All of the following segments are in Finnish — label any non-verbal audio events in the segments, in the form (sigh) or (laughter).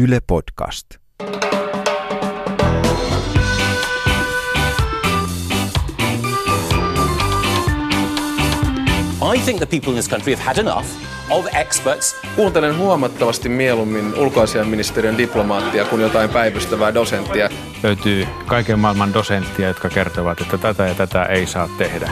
Yle Podcast. I think the people in this country have had enough of experts. Kuuntelen huomattavasti mieluummin ulkoasiainministeriön diplomaattia kuin jotain päivystävää dosenttia. Löytyy kaiken maailman dosenttia, jotka kertovat, että tätä ja tätä ei saa tehdä.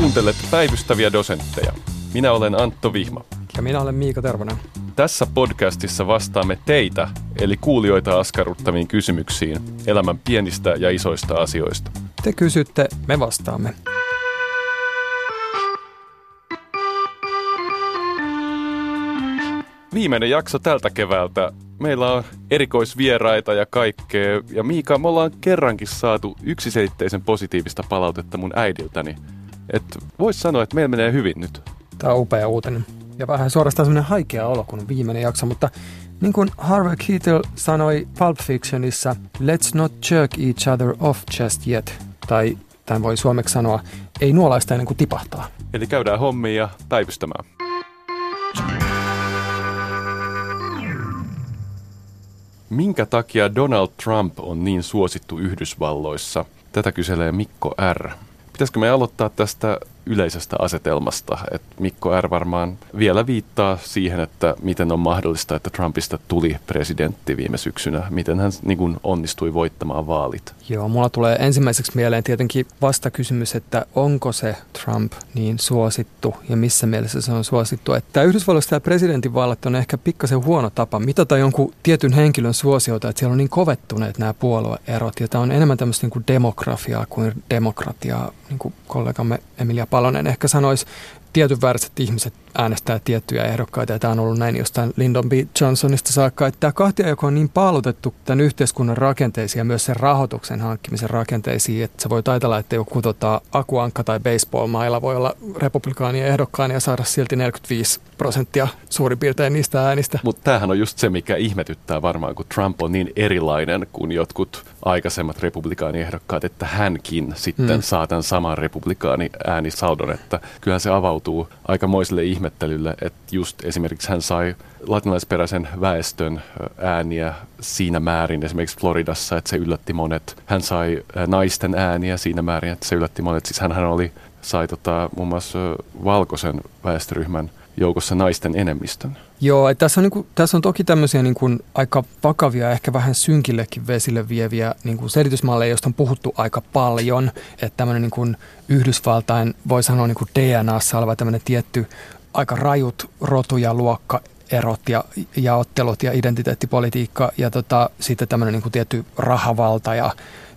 Kuuntelet päivystäviä dosentteja. Minä olen Antto Vihma. Ja minä olen Miika Tervonen. Tässä podcastissa vastaamme teitä, eli kuulijoita askarruttaviin kysymyksiin elämän pienistä ja isoista asioista. Te kysytte, me vastaamme. Viimeinen jakso tältä keväältä. Meillä on erikoisvieraita ja kaikkea. Ja Miika, me ollaan kerrankin saatu yksiselitteisen positiivista palautetta mun äidiltäni. Että vois sanoa, että meillä menee hyvin nyt. Tämä on upea uutinen. Ja vähän suorastaan semmoinen haikea olo, kun on viimeinen jakso, mutta niin kuin Harvey Keitel sanoi Pulp Fictionissa, let's not jerk each other off just yet. Tai tämän voi suomeksi sanoa, ei nuolaista ennen kuin tipahtaa. Eli käydään hommiin ja päivystämään. Minkä takia Donald Trump on niin suosittu Yhdysvalloissa? Tätä kyselee Mikko R. Pitäisikö me aloittaa tästä yleisestä asetelmasta, että Mikko R. varmaan vielä viittaa siihen, että miten on mahdollista, että Trumpista tuli presidentti viime syksynä, miten hän niin kuin onnistui voittamaan vaalit. Joo, mulla tulee ensimmäiseksi mieleen tietenkin vastakysymys, että onko se Trump niin suosittu ja missä mielessä se on suosittu. Että Yhdysvalloissa tämä presidentinvallat on ehkä pikkasen huono tapa mitata jonkun tietyn henkilön suosiota, että siellä on niin kovettuneet nämä puolueerot ja tämä on enemmän tämmöistä niin kuin demografiaa kuin demokratiaa, niin kuin kollegamme Emilia Palonen ehkä sanoisi, tietyn väriset ihmiset äänestää tiettyjä ehdokkaita, ja tämä on ollut näin jostain Lyndon B. Johnsonista saakka, että tämä kahtiajako on niin paalutettu tämän yhteiskunnan rakenteisiin ja myös sen rahoituksen hankkimisen rakenteisiin, että se voi taitella, että joku tota, akuankka tai baseball-mailla voi olla republikaanien ehdokkaana ja saada silti 45 prosenttia suurin piirtein niistä äänistä. Mutta tämähän on just se, mikä ihmetyttää varmaan, kun Trump on niin erilainen kuin jotkut aikaisemmat republikaaniehdokkaat, että hänkin sitten hmm. saa tämän saman republikaani äänisaldon, että kyllähän se avautuu aikamoiselle ihmettelylle, että just esimerkiksi hän sai latinalaisperäisen väestön ääniä siinä määrin esimerkiksi Floridassa, että se yllätti monet. Hän sai naisten ääniä siinä määrin, että se yllätti monet. Siis hän oli, sai tota, muun muassa valkoisen väestöryhmän joukossa naisten enemmistön. Joo, että tässä on, niin kuin, tässä on toki tämmöisiä niin kuin, aika vakavia, ehkä vähän synkillekin vesille vieviä niin kuin selitysmalleja, joista on puhuttu aika paljon. Että tämmöinen niin kuin Yhdysvaltain, voi sanoa niin kuin DNAssa oleva tämmöinen tietty aika rajut rotu- ja luokka erot ja jaottelut ja identiteettipolitiikka ja tota, sitten tämmöinen niin tietty rahavalta ja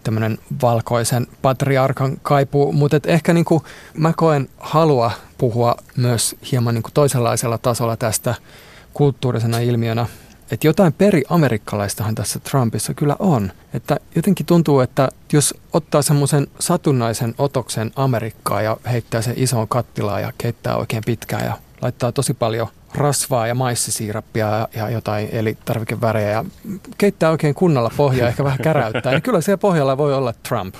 tämmöinen valkoisen patriarkan kaipuu, mutta ehkä niin kuin mä koen halua puhua myös hieman niin kuin toisenlaisella tasolla tästä kulttuurisena ilmiönä. Että jotain peri-amerikkalaistahan tässä Trumpissa kyllä on. Että jotenkin tuntuu, että jos ottaa semmoisen satunnaisen otoksen Amerikkaa ja heittää sen isoon kattilaan ja keittää oikein pitkään ja laittaa tosi paljon rasvaa ja maissisiirappia ja, ja jotain elintarvikevärejä ja keittää oikein kunnolla pohjaa, ehkä vähän käräyttää, niin kyllä siellä pohjalla voi olla Trump.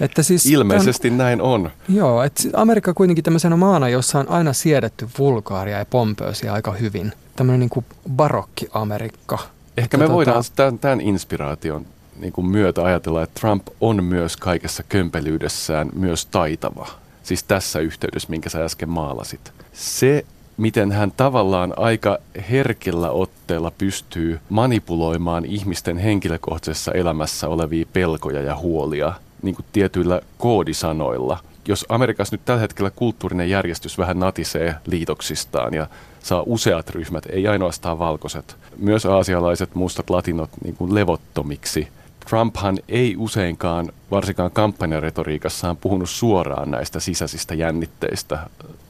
Että siis Ilmeisesti tämän, näin on. Joo, että Amerikka kuitenkin tämmöisenä maana, jossa on aina siedetty vulgaaria ja pompöösiä aika hyvin. Tämmöinen niin kuin barokki-Amerikka. Ehkä me tota, voidaan tämän, tämän inspiraation niin kuin myötä ajatella, että Trump on myös kaikessa kömpelyydessään myös taitava. Siis tässä yhteydessä, minkä sä äsken maalasit. Se, miten hän tavallaan aika herkillä otteella pystyy manipuloimaan ihmisten henkilökohtaisessa elämässä olevia pelkoja ja huolia niin kuin tietyillä koodisanoilla. Jos Amerikassa nyt tällä hetkellä kulttuurinen järjestys vähän natisee liitoksistaan ja saa useat ryhmät, ei ainoastaan valkoiset, myös aasialaiset, mustat, latinot niin kuin levottomiksi, Trumphan ei useinkaan, varsinkaan kampanjaretoriikassaan, puhunut suoraan näistä sisäisistä jännitteistä,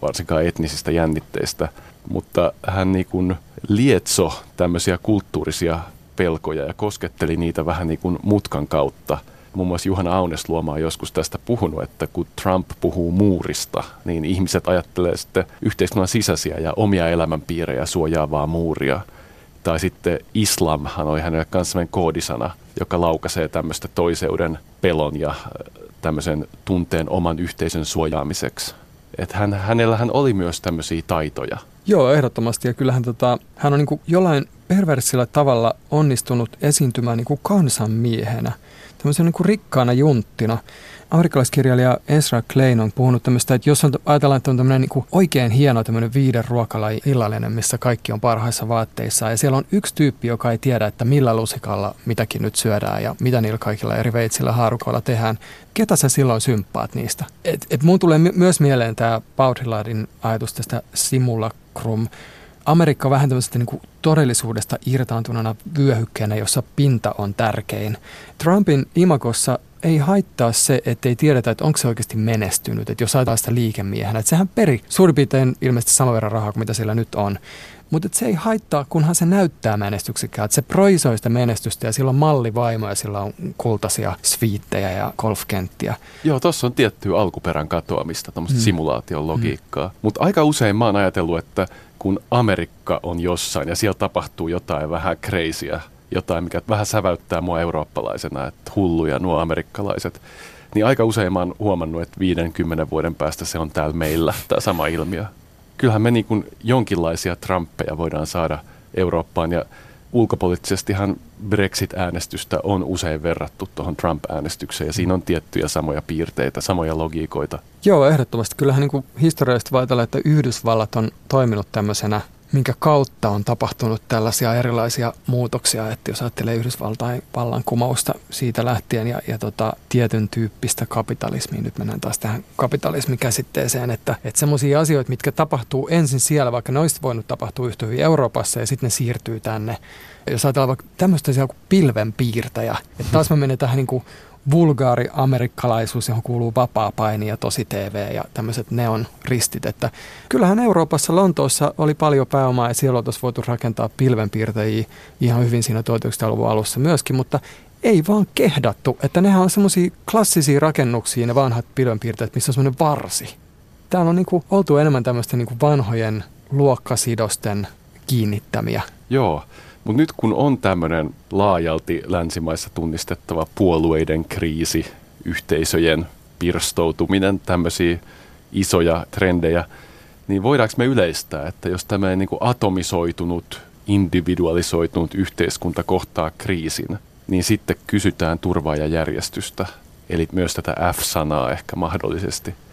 varsinkaan etnisistä jännitteistä, mutta hän niin kuin lietso tämmöisiä kulttuurisia pelkoja ja kosketteli niitä vähän niin kuin mutkan kautta. Muun muassa Juhana Aunesluoma on joskus tästä puhunut, että kun Trump puhuu muurista, niin ihmiset ajattelee sitten yhteiskunnan sisäisiä ja omia elämänpiirejä suojaavaa muuria. Tai sitten islamhan on hänelle kanssa koodisana – joka laukaisee tämmöistä toiseuden pelon ja äh, tämmöisen tunteen oman yhteisön suojaamiseksi. Että hän, hänellähän oli myös tämmöisiä taitoja. Joo, ehdottomasti. Ja kyllähän tota, hän on niin jollain perversillä tavalla onnistunut esiintymään niin kansanmiehenä, tämmöisen niin kuin rikkaana junttina amerikkalaiskirjailija Ezra Klein on puhunut tämmöistä, että jos on, ajatellaan, että on tämmöinen niin oikein hieno tämmöinen viiden ruokalaji illallinen, missä kaikki on parhaissa vaatteissa ja siellä on yksi tyyppi, joka ei tiedä, että millä lusikalla mitäkin nyt syödään ja mitä niillä kaikilla eri veitsillä haarukoilla tehdään. Ketä sä silloin symppaat niistä? Et, et mun tulee my- myös mieleen tämä Baudrillardin ajatus tästä simulacrum Amerikka on vähän tämmöisestä niin todellisuudesta irtaantuneena vyöhykkeenä, jossa pinta on tärkein. Trumpin imakossa ei haittaa se, että ei tiedetä, että onko se oikeasti menestynyt. Että jos ajatellaan sitä liikemiehenä, että sehän peri suurin piirtein ilmeisesti saman verran rahaa kuin mitä sillä nyt on. Mutta se ei haittaa, kunhan se näyttää menestyksekään. Se proisoi sitä menestystä ja sillä on mallivaimo ja sillä on kultaisia sviittejä ja golfkenttiä. Joo, tuossa on tiettyä alkuperän katoamista, tämmöistä mm. simulaation logiikkaa. Mm. Mutta aika usein mä oon ajatellut, että kun Amerikka on jossain ja siellä tapahtuu jotain vähän kreisiä, jotain, mikä vähän säväyttää mua eurooppalaisena, että hulluja nuo amerikkalaiset, niin aika usein mä oon huomannut, että 50 vuoden päästä se on täällä meillä, tämä sama ilmiö. Kyllähän me niin jonkinlaisia Trumpeja voidaan saada Eurooppaan ja ulkopoliittisestihan Brexit-äänestystä on usein verrattu tuohon Trump-äänestykseen ja siinä on tiettyjä samoja piirteitä, samoja logiikoita. Joo, ehdottomasti. Kyllähän niin historiallisesti voi ajatella, että Yhdysvallat on toiminut tämmöisenä minkä kautta on tapahtunut tällaisia erilaisia muutoksia, että jos ajattelee Yhdysvaltain vallankumousta siitä lähtien ja, ja tota, tietyn tyyppistä kapitalismia, nyt mennään taas tähän kapitalismikäsitteeseen, että, että semmoisia asioita, mitkä tapahtuu ensin siellä, vaikka ne olisi voinut tapahtua yhtä hyvin Euroopassa ja sitten ne siirtyy tänne. Jos ajatellaan vaikka tämmöistä kuin pilvenpiirtäjä, että taas mä menen tähän niin kuin vulgaari amerikkalaisuus, johon kuuluu vapaa paini ja tosi TV ja tämmöiset neon ristit. Että kyllähän Euroopassa, Lontoossa oli paljon pääomaa ja siellä oltaisiin voitu rakentaa pilvenpiirtäjiä ihan hyvin siinä 1900-luvun alussa myöskin, mutta ei vaan kehdattu, että nehän on semmoisia klassisia rakennuksia, ne vanhat pilvenpiirtäjät, missä on semmoinen varsi. Täällä on niinku oltu enemmän tämmöistä niinku vanhojen luokkasidosten kiinnittämiä. Joo, mutta nyt kun on tämmöinen laajalti länsimaissa tunnistettava puolueiden kriisi, yhteisöjen pirstoutuminen, tämmöisiä isoja trendejä, niin voidaanko me yleistää, että jos tämmöinen niin atomisoitunut, individualisoitunut yhteiskunta kohtaa kriisin, niin sitten kysytään turvaa ja järjestystä, eli myös tätä F-sanaa ehkä mahdollisesti –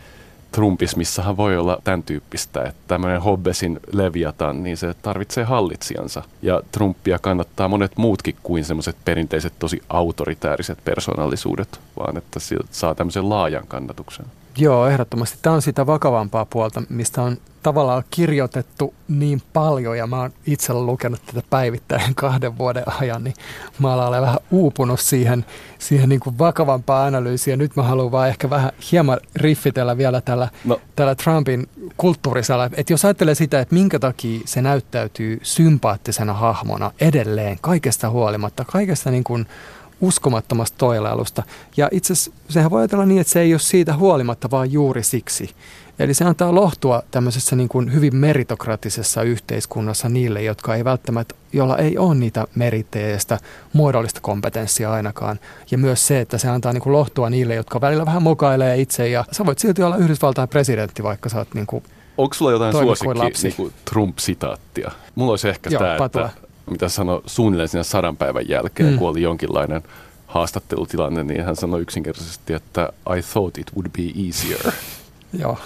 Trumpismissahan voi olla tämän tyyppistä, että tämmöinen Hobbesin leviatan, niin se tarvitsee hallitsijansa. Ja Trumpia kannattaa monet muutkin kuin semmoiset perinteiset tosi autoritääriset persoonallisuudet, vaan että saa tämmöisen laajan kannatuksen. Joo, ehdottomasti. Tämä on sitä vakavampaa puolta, mistä on tavallaan kirjoitettu niin paljon ja mä oon itse lukenut tätä päivittäin (laughs) kahden vuoden ajan, niin mä olen vähän uupunut siihen, siihen niin kuin vakavampaan analyysiin ja nyt mä haluan vaan ehkä vähän hieman riffitellä vielä tällä, no. tällä Trumpin kulttuurisella. Että jos ajattelee sitä, että minkä takia se näyttäytyy sympaattisena hahmona edelleen kaikesta huolimatta, kaikesta niin kuin uskomattomasta toilailusta. Ja itse asiassa sehän voi ajatella niin, että se ei ole siitä huolimatta, vaan juuri siksi. Eli se antaa lohtua tämmöisessä niin kuin hyvin meritokraattisessa yhteiskunnassa niille, jotka ei välttämättä, jolla ei ole niitä merittejä sitä muodollista kompetenssia ainakaan. Ja myös se, että se antaa niin kuin lohtua niille, jotka välillä vähän mokailee itse ja sä voit silti olla Yhdysvaltain presidentti, vaikka sä oot niin kuin Onko sulla jotain suosikki niin kuin Trump-sitaattia? Mulla olisi ehkä tämä, että mitä sanoi suunnilleen siinä sadan päivän jälkeen, mm. kun oli jonkinlainen haastattelutilanne, niin hän sanoi yksinkertaisesti, että I thought it would be easier. (laughs) Joo.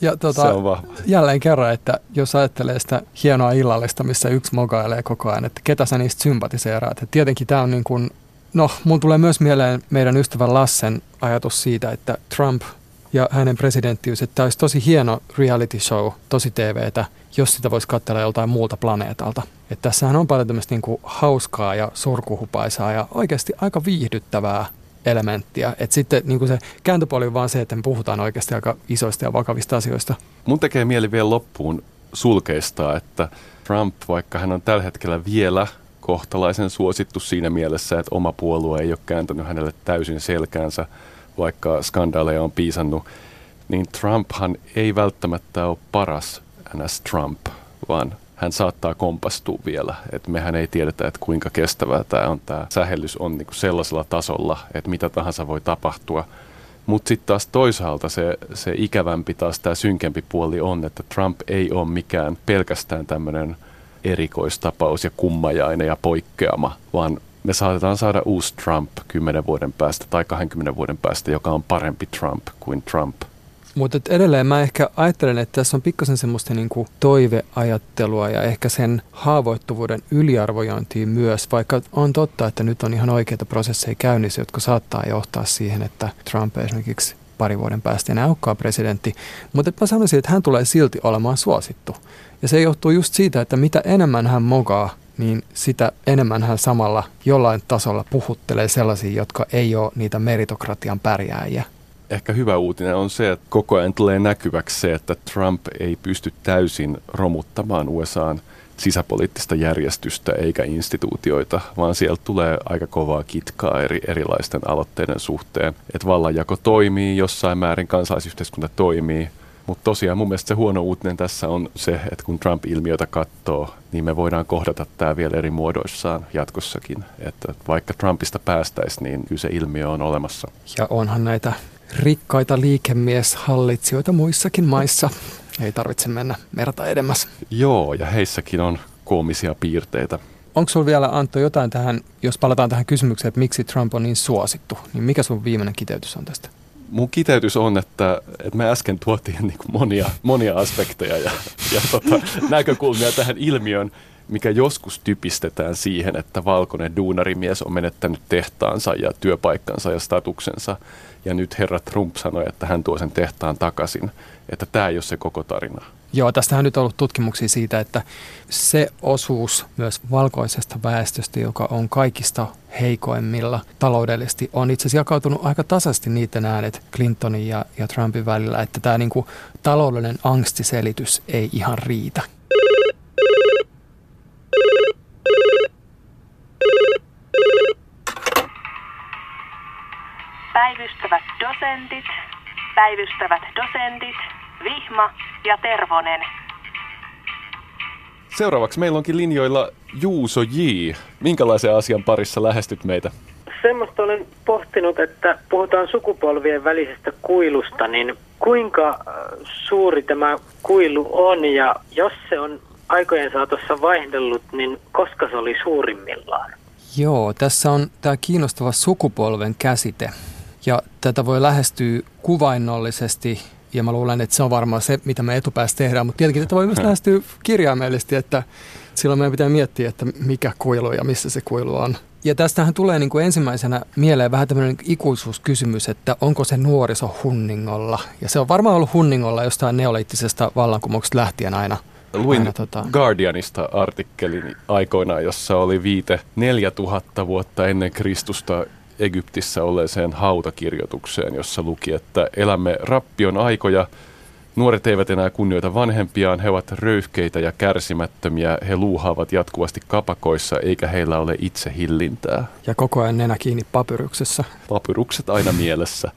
Ja tuota, se on vahva. jälleen kerran, että jos ajattelee sitä hienoa illallista, missä yksi mogailee koko ajan, että ketä sä niistä sympatiseeraat. Että tietenkin tämä on niin kuin, no mun tulee myös mieleen meidän ystävän Lassen ajatus siitä, että Trump ja hänen presidenttiys, että tämä olisi tosi hieno reality show, tosi TVtä, jos sitä voisi katsella joltain muulta planeetalta. Että tässähän on paljon tämmöistä niin hauskaa ja surkuhupaisaa ja oikeasti aika viihdyttävää elementtiä. Et sitten niin se kääntöpuoli on vaan se, että me puhutaan oikeasti aika isoista ja vakavista asioista. Mun tekee mieli vielä loppuun sulkeistaa, että Trump, vaikka hän on tällä hetkellä vielä kohtalaisen suosittu siinä mielessä, että oma puolue ei ole kääntänyt hänelle täysin selkäänsä, vaikka skandaaleja on piisannut, niin Trumphan ei välttämättä ole paras NS Trump, vaan hän saattaa kompastua vielä. Et mehän ei tiedetä, että kuinka kestävää tämä on. Tämä sähellys on niinku sellaisella tasolla, että mitä tahansa voi tapahtua. Mutta sitten taas toisaalta se, se ikävämpi taas tämä synkempi puoli on, että Trump ei ole mikään pelkästään tämmöinen erikoistapaus ja kummajainen ja poikkeama, vaan me saatetaan saada uusi Trump 10 vuoden päästä tai 20 vuoden päästä, joka on parempi Trump kuin Trump. Mutta edelleen mä ehkä ajattelen, että tässä on pikkasen semmoista niinku toiveajattelua ja ehkä sen haavoittuvuuden yliarvojointia myös, vaikka on totta, että nyt on ihan oikeita prosesseja käynnissä, jotka saattaa johtaa siihen, että Trump esimerkiksi pari vuoden päästä enää olekaan presidentti. Mutta mä sanoisin, että hän tulee silti olemaan suosittu. Ja se johtuu just siitä, että mitä enemmän hän mogaa, niin sitä enemmän hän samalla jollain tasolla puhuttelee sellaisia, jotka ei ole niitä meritokratian pärjääjiä ehkä hyvä uutinen on se, että koko ajan tulee näkyväksi se, että Trump ei pysty täysin romuttamaan USAn sisäpoliittista järjestystä eikä instituutioita, vaan sieltä tulee aika kovaa kitkaa eri, erilaisten aloitteiden suhteen. Että vallanjako toimii, jossain määrin kansalaisyhteiskunta toimii, mutta tosiaan mun mielestä se huono uutinen tässä on se, että kun Trump-ilmiötä katsoo, niin me voidaan kohdata tämä vielä eri muodoissaan jatkossakin. Että vaikka Trumpista päästäisiin, niin kyllä se ilmiö on olemassa. Ja onhan näitä rikkaita liikemieshallitsijoita muissakin maissa. Ei tarvitse mennä merta edemmäs. Joo, ja heissäkin on koomisia piirteitä. Onko sinulla vielä Antto jotain tähän, jos palataan tähän kysymykseen, että miksi Trump on niin suosittu, niin mikä sun viimeinen kiteytys on tästä? Mun kiteytys on, että, että me äsken tuotiin niin kuin monia, monia aspekteja ja, ja tota, näkökulmia tähän ilmiön, mikä joskus typistetään siihen, että valkoinen duunarimies on menettänyt tehtaansa ja työpaikkansa ja statuksensa ja nyt herra Trump sanoi, että hän tuo sen tehtaan takaisin. Että tämä ei ole se koko tarina. Joo, tästä on nyt ollut tutkimuksia siitä, että se osuus myös valkoisesta väestöstä, joka on kaikista heikoimmilla taloudellisesti, on itse asiassa jakautunut aika tasaisesti niiden äänet Clintonin ja, ja Trumpin välillä, että tämä niinku taloudellinen angstiselitys ei ihan riitä. Päivystävät dosentit, päivystävät dosentit, Vihma ja Tervonen. Seuraavaksi meillä onkin linjoilla Juuso J. Minkälaisen asian parissa lähestyt meitä? Semmoista olen pohtinut, että puhutaan sukupolvien välisestä kuilusta, niin kuinka äh, suuri tämä kuilu on ja jos se on aikojen saatossa vaihdellut, niin koska se oli suurimmillaan? Joo, tässä on tämä kiinnostava sukupolven käsite. Ja tätä voi lähestyä kuvainnollisesti, ja mä luulen, että se on varmaan se, mitä me etupäässä tehdään, mutta tietenkin tätä voi myös lähestyä kirjaimellisesti, että silloin meidän pitää miettiä, että mikä kuilu ja missä se kuilu on. Ja tästähän tulee niin kuin ensimmäisenä mieleen vähän tämmöinen ikuisuuskysymys, että onko se nuoriso hunningolla. Ja se on varmaan ollut hunningolla jostain neoliittisesta vallankumouksesta lähtien aina. Luin aina, tota... Guardianista artikkelin aikoinaan, jossa oli viite 4000 vuotta ennen Kristusta Egyptissä olleeseen hautakirjoitukseen, jossa luki, että elämme rappion aikoja, Nuoret eivät enää kunnioita vanhempiaan, he ovat röyhkeitä ja kärsimättömiä, he luuhaavat jatkuvasti kapakoissa eikä heillä ole itse hillintää. Ja koko ajan nenä kiinni papyruksessa. Papyrukset aina mielessä.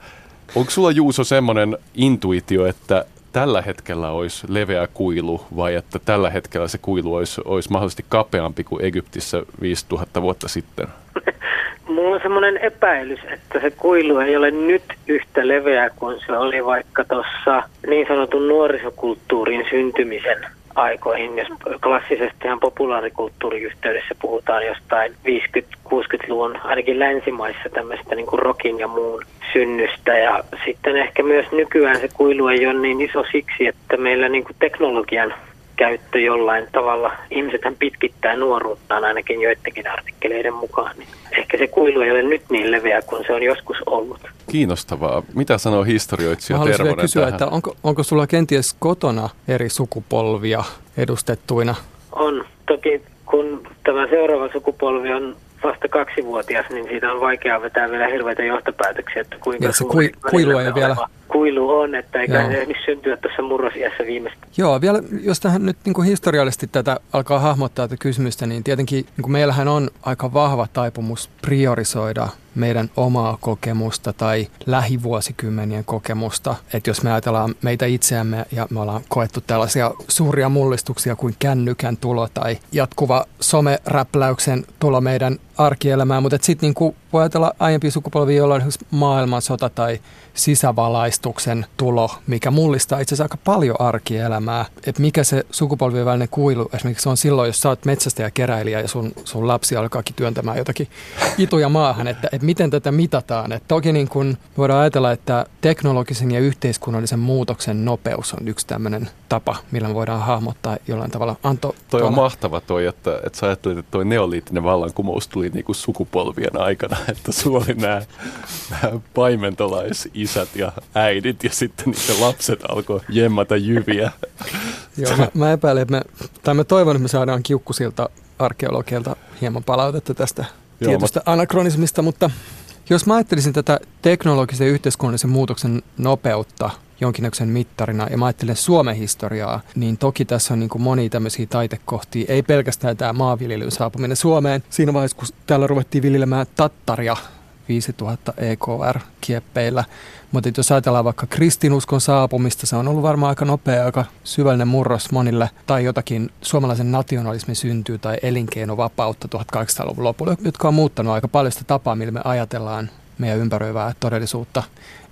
Onko sulla Juuso semmoinen intuitio, että tällä hetkellä olisi leveä kuilu vai että tällä hetkellä se kuilu olisi, olisi mahdollisesti kapeampi kuin Egyptissä 5000 vuotta sitten? (laughs) Mulla on semmoinen epäilys, että se kuilu ei ole nyt yhtä leveä kuin se oli vaikka tuossa niin sanotun nuorisokulttuurin syntymisen aikoihin, jos klassisesti ihan populaarikulttuuriyhteydessä puhutaan jostain 50-60-luvun, ainakin länsimaissa tämmöistä niin kuin rockin ja muun synnystä. Ja sitten ehkä myös nykyään se kuilu ei ole niin iso siksi, että meillä niin kuin teknologian käyttö jollain tavalla. Ihmisethän pitkittää nuoruuttaan ainakin joidenkin artikkeleiden mukaan. Niin ehkä se kuilu ei ole nyt niin leveä kuin se on joskus ollut. Kiinnostavaa. Mitä sanoo historioitsija Mä Tervonen kysyä, tähän? että onko, onko sulla kenties kotona eri sukupolvia edustettuina? On. Toki kun tämä seuraava sukupolvi on vasta kaksivuotias, niin siitä on vaikea vetää vielä hirveitä johtopäätöksiä, että kuinka ja se kui, kuilu ei vielä... Kuilu on, että eikä se ehdi syntyä tuossa murrosiassa viimeistä. Joo, vielä jos tähän nyt niin kuin historiallisesti tätä alkaa hahmottaa tätä kysymystä, niin tietenkin niin kuin meillähän on aika vahva taipumus priorisoida meidän omaa kokemusta tai lähivuosikymmenien kokemusta. Että jos me ajatellaan meitä itseämme ja me ollaan koettu tällaisia suuria mullistuksia kuin kännykän tulo tai jatkuva someräpläyksen tulo meidän arkielämään, mutta sitten niinku voi ajatella aiempia sukupolvia, joilla on maailmansota tai sisävalaistuksen tulo, mikä mullistaa itse asiassa aika paljon arkielämää. Että mikä se sukupolvien välinen kuilu esimerkiksi on silloin, jos sä oot metsästä ja keräilijä ja sun, sun lapsi alkaakin työntämään jotakin ituja maahan, että, että miten tätä mitataan. Että toki niin kun voidaan ajatella, että teknologisen ja yhteiskunnallisen muutoksen nopeus on yksi tämmöinen tapa, millä me voidaan hahmottaa jollain tavalla. Anto, toi on mahtava toi, että, että sä ajattelet, että toi neoliittinen vallankumous tuli niinku sukupolvien aikana, että sulla oli nämä, nämä paimentolaisisät ja äidit ja sitten niiden lapset alkoi jemmata jyviä. Joo, mä, mä epäilen, että me, tai mä toivon, että me saadaan kiukkusilta arkeologilta hieman palautetta tästä Joo, tietystä mä... anakronismista, mutta jos mä ajattelisin tätä teknologisen ja yhteiskunnallisen muutoksen nopeutta jonkinnäköisen mittarina ja mä ajattelen Suomen historiaa, niin toki tässä on niin kuin monia tämmöisiä taitekohtia. Ei pelkästään tämä maanviljelyn saapuminen Suomeen. Siinä vaiheessa, kun täällä ruvettiin viljelemään tattaria 5000 EKR-kieppeillä. Mutta jos ajatellaan vaikka kristinuskon saapumista, se on ollut varmaan aika nopea, aika syvällinen murros monille, tai jotakin suomalaisen nationalismin syntyy tai elinkeinovapautta 1800-luvun lopulla, jotka on muuttanut aika paljon sitä tapaa, millä me ajatellaan meidän ympäröivää todellisuutta.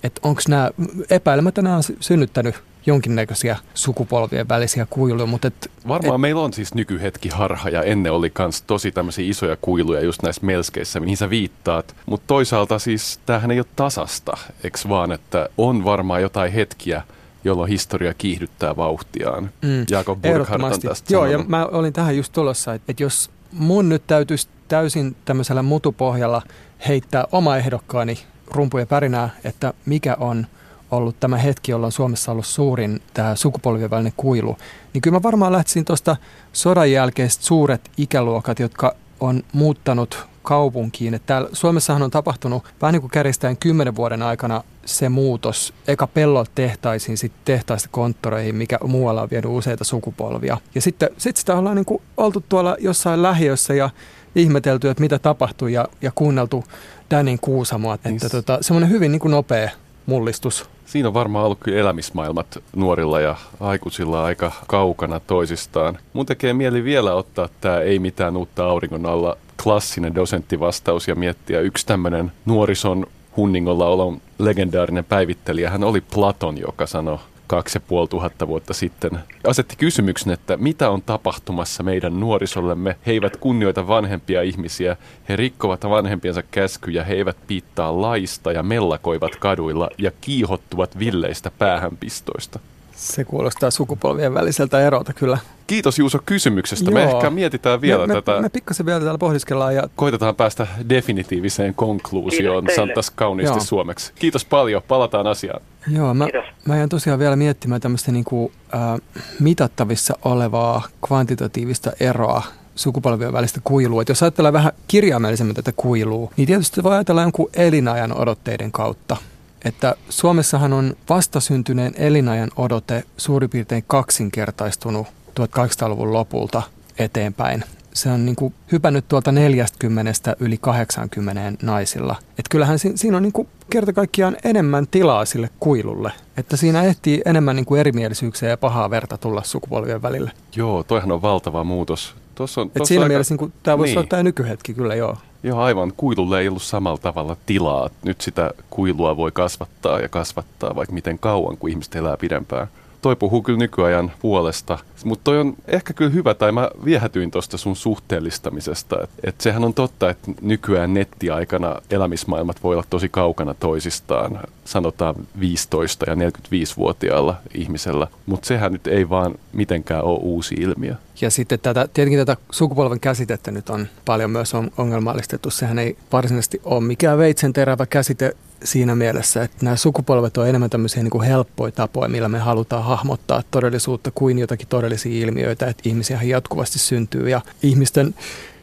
Että onko nämä, epäilemättä nämä on synnyttänyt jonkinnäköisiä sukupolvien välisiä kuiluja. Mutta et, Varmaan et, meillä on siis nykyhetki harha ja ennen oli myös tosi tämmöisiä isoja kuiluja just näissä melskeissä, mihin sä viittaat. Mutta toisaalta siis tämähän ei ole tasasta, eikö vaan, että on varmaan jotain hetkiä, jolloin historia kiihdyttää vauhtiaan. Mm, Jaakob Burkhardt on tästä Joo, sanonut. ja mä olin tähän just tulossa, että, että jos mun nyt täytyisi täysin tämmöisellä mutupohjalla heittää oma ehdokkaani rumpujen pärinää, että mikä on – ollut tämä hetki, jolloin Suomessa ollut suurin tämä sukupolvien välinen kuilu, niin kyllä mä varmaan lähtisin tuosta sodan jälkeiset suuret ikäluokat, jotka on muuttanut kaupunkiin. Että täällä Suomessahan on tapahtunut vähän niin kuin kärjestään kymmenen vuoden aikana se muutos, eka pellot tehtaisiin, sitten tehtaista konttoreihin, mikä muualla on vienyt useita sukupolvia. Ja sitten sit sitä ollaan niin kuin oltu tuolla jossain lähiössä ja ihmetelty, että mitä tapahtui ja, ja kuunneltu Danin Kuusamoa. Että niin. tota, semmoinen hyvin niin kuin nopea mullistus. Siinä on varmaan ollut kyllä elämismaailmat nuorilla ja aikuisilla aika kaukana toisistaan. Mun tekee mieli vielä ottaa tämä ei mitään uutta auringon alla klassinen dosenttivastaus ja miettiä yksi tämmöinen nuorison hunningolla olon legendaarinen päivittelijä. Hän oli Platon, joka sanoi kaksi ja puoli tuhatta vuotta sitten, asetti kysymyksen, että mitä on tapahtumassa meidän nuorisollemme. He eivät kunnioita vanhempia ihmisiä, he rikkovat vanhempiensa käskyjä, he eivät piittaa laista ja mellakoivat kaduilla ja kiihottuvat villeistä päähänpistoista. Se kuulostaa sukupolvien väliseltä erolta kyllä. Kiitos Juuso kysymyksestä. Joo. Me ehkä mietitään vielä me, tätä. Me, me pikkasen vielä täällä pohdiskellaan. Ja... Koitetaan päästä definitiiviseen konkluusioon, sanotaan kauniisti Joo. suomeksi. Kiitos paljon, palataan asiaan. Joo, mä, mä jään tosiaan vielä miettimään tämmöistä niinku, äh, mitattavissa olevaa kvantitatiivista eroa sukupolvien välistä kuilua. Et jos ajatellaan vähän kirjaimellisemmin tätä kuilua, niin tietysti voi ajatella jonkun elinajan odotteiden kautta että Suomessahan on vastasyntyneen elinajan odote suurin piirtein kaksinkertaistunut 1800-luvun lopulta eteenpäin. Se on niin kuin hypännyt tuolta 40 yli 80 naisilla. Et kyllähän si- siinä on niin kuin kerta kaikkiaan enemmän tilaa sille kuilulle. Että siinä ehtii enemmän niin kuin erimielisyyksiä ja pahaa verta tulla sukupolvien välille. Joo, toihan on valtava muutos. Tuossa on, Et siinä aika... mielessä niin tämä voisi niin. olla tämä nykyhetki kyllä, joo. Joo, aivan. Kuilulle ei ollut samalla tavalla tilaa. Nyt sitä kuilua voi kasvattaa ja kasvattaa vaikka miten kauan, kun ihmiset elää pidempään toi puhuu kyllä nykyajan puolesta. Mutta toi on ehkä kyllä hyvä, tai mä viehätyin tuosta sun suhteellistamisesta. Että et sehän on totta, että nykyään nettiaikana elämismaailmat voi olla tosi kaukana toisistaan, sanotaan 15 ja 45-vuotiaalla ihmisellä. Mutta sehän nyt ei vaan mitenkään ole uusi ilmiö. Ja sitten tätä, tietenkin tätä sukupolven käsitettä nyt on paljon myös ongelmallistettu. Sehän ei varsinaisesti ole mikään veitsen terävä käsite siinä mielessä, että nämä sukupolvet on enemmän tämmöisiä niin kuin helppoja tapoja, millä me halutaan hahmottaa todellisuutta kuin jotakin todellisia ilmiöitä, että ihmisiä jatkuvasti syntyy ja ihmisten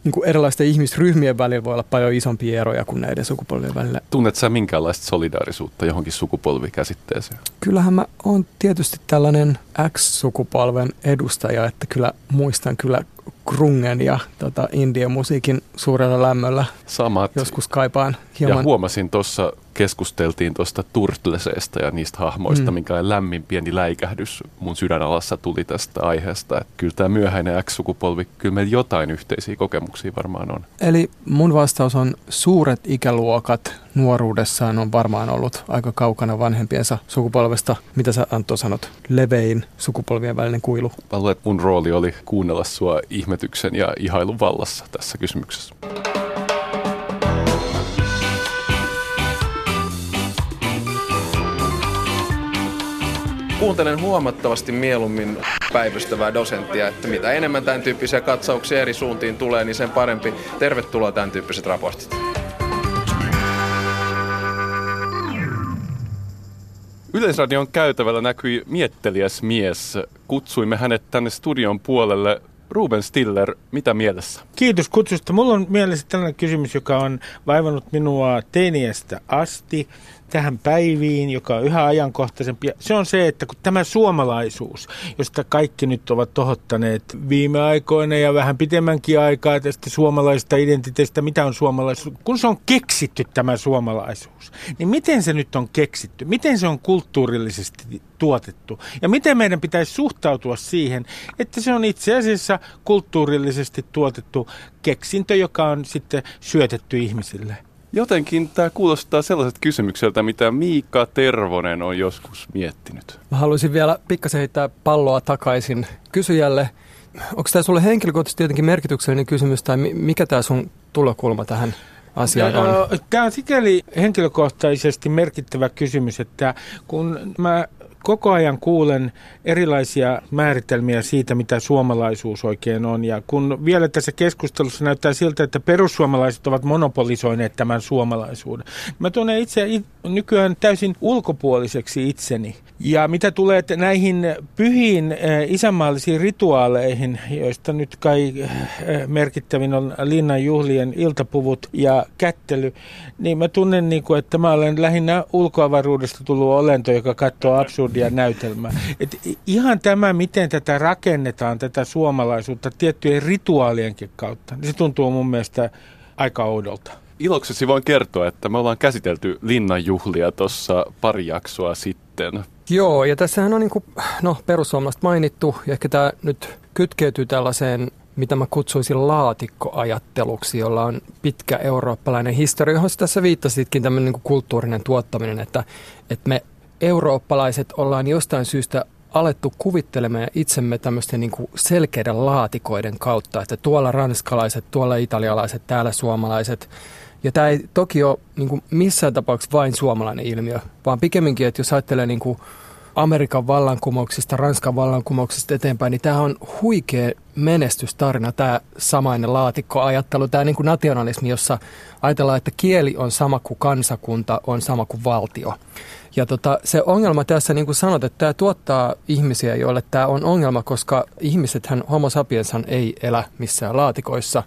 niin kuin erilaisten ihmisryhmien välillä voi olla paljon isompia eroja kuin näiden sukupolvien välillä. Tunnet sä minkäänlaista solidaarisuutta johonkin sukupolvikäsitteeseen? Kyllähän mä oon tietysti tällainen X-sukupolven edustaja, että kyllä muistan kyllä grungen ja tota, indian musiikin suurella lämmöllä. Samat. Joskus kaipaan hieman. Ja huomasin tuossa keskusteltiin tuosta Turtleseesta ja niistä hahmoista, mm. minkä lämmin pieni läikähdys mun sydänalassa tuli tästä aiheesta. Että kyllä tämä myöhäinen X-sukupolvi, kyllä meillä jotain yhteisiä kokemuksia varmaan on. Eli mun vastaus on suuret ikäluokat nuoruudessaan on varmaan ollut aika kaukana vanhempiensa sukupolvesta. Mitä sä Antto sanot? Levein sukupolvien välinen kuilu. Mä luulen, että mun rooli oli kuunnella sua ihmetyksen ja ihailun vallassa tässä kysymyksessä. Kuuntelen huomattavasti mieluummin päivystävää dosenttia, että mitä enemmän tämän tyyppisiä katsauksia eri suuntiin tulee, niin sen parempi. Tervetuloa tämän tyyppiset raportit. Yleisradion käytävällä näkyi mietteliäs mies. Kutsuimme hänet tänne studion puolelle. Ruben Stiller, mitä mielessä? Kiitos kutsusta. Mulla on mielessä tällainen kysymys, joka on vaivannut minua teiniästä asti tähän päiviin, joka on yhä ajankohtaisempi. Se on se, että kun tämä suomalaisuus, josta kaikki nyt ovat tohottaneet viime aikoina ja vähän pitemmänkin aikaa tästä suomalaisesta identiteetistä, mitä on suomalaisuus, kun se on keksitty tämä suomalaisuus, niin miten se nyt on keksitty? Miten se on kulttuurillisesti tuotettu? Ja miten meidän pitäisi suhtautua siihen, että se on itse asiassa kulttuurillisesti tuotettu keksintö, joka on sitten syötetty ihmisille? Jotenkin tämä kuulostaa sellaiset kysymykseltä, mitä Miikka Tervonen on joskus miettinyt. Mä haluaisin vielä pikkasen heittää palloa takaisin kysyjälle. Onko tämä sulle henkilökohtaisesti jotenkin merkityksellinen kysymys tai mikä tämä sun tulokulma tähän asiaan on? Tämä on sikäli henkilökohtaisesti merkittävä kysymys, että kun mä koko ajan kuulen erilaisia määritelmiä siitä, mitä suomalaisuus oikein on. Ja kun vielä tässä keskustelussa näyttää siltä, että perussuomalaiset ovat monopolisoineet tämän suomalaisuuden. Mä tunnen itse nykyään täysin ulkopuoliseksi itseni. Ja mitä tulee näihin pyhiin äh, isänmaallisiin rituaaleihin, joista nyt kai äh, merkittävin on linnan juhlien iltapuvut ja kättely, niin mä tunnen, niin kuin, että mä olen lähinnä ulkoavaruudesta tullut olento, joka katsoo absurdia näytelmää. Et ihan tämä, miten tätä rakennetaan, tätä suomalaisuutta tiettyjen rituaalienkin kautta, niin se tuntuu mun mielestä aika oudolta. Iloksesi voin kertoa, että me ollaan käsitelty linnanjuhlia tuossa pari jaksoa sitten. Joo, ja tässähän on niin kuin, no, perussuomalaiset mainittu, ja ehkä tämä nyt kytkeytyy tällaiseen, mitä mä kutsuisin laatikkoajatteluksi, jolla on pitkä eurooppalainen historia, johon tässä viittasitkin tämmöinen niin kuin kulttuurinen tuottaminen, että, että me eurooppalaiset ollaan jostain syystä alettu kuvittelemaan itsemme tämmöisten niin kuin selkeiden laatikoiden kautta, että tuolla ranskalaiset, tuolla italialaiset, täällä suomalaiset. Ja tämä ei toki ole niin kuin missään tapauksessa vain suomalainen ilmiö, vaan pikemminkin, että jos ajattelee niin kuin Amerikan vallankumouksista, Ranskan vallankumouksista eteenpäin, niin tämä on huikea menestystarina, tämä samainen laatikkoajattelu, tämä niin kuin nationalismi, jossa ajatellaan, että kieli on sama kuin kansakunta, on sama kuin valtio. Ja tota, se ongelma tässä, niin kuin sanot, että tämä tuottaa ihmisiä, joille tämä on ongelma, koska ihmisethän, homo sapienshan ei elä missään laatikoissa.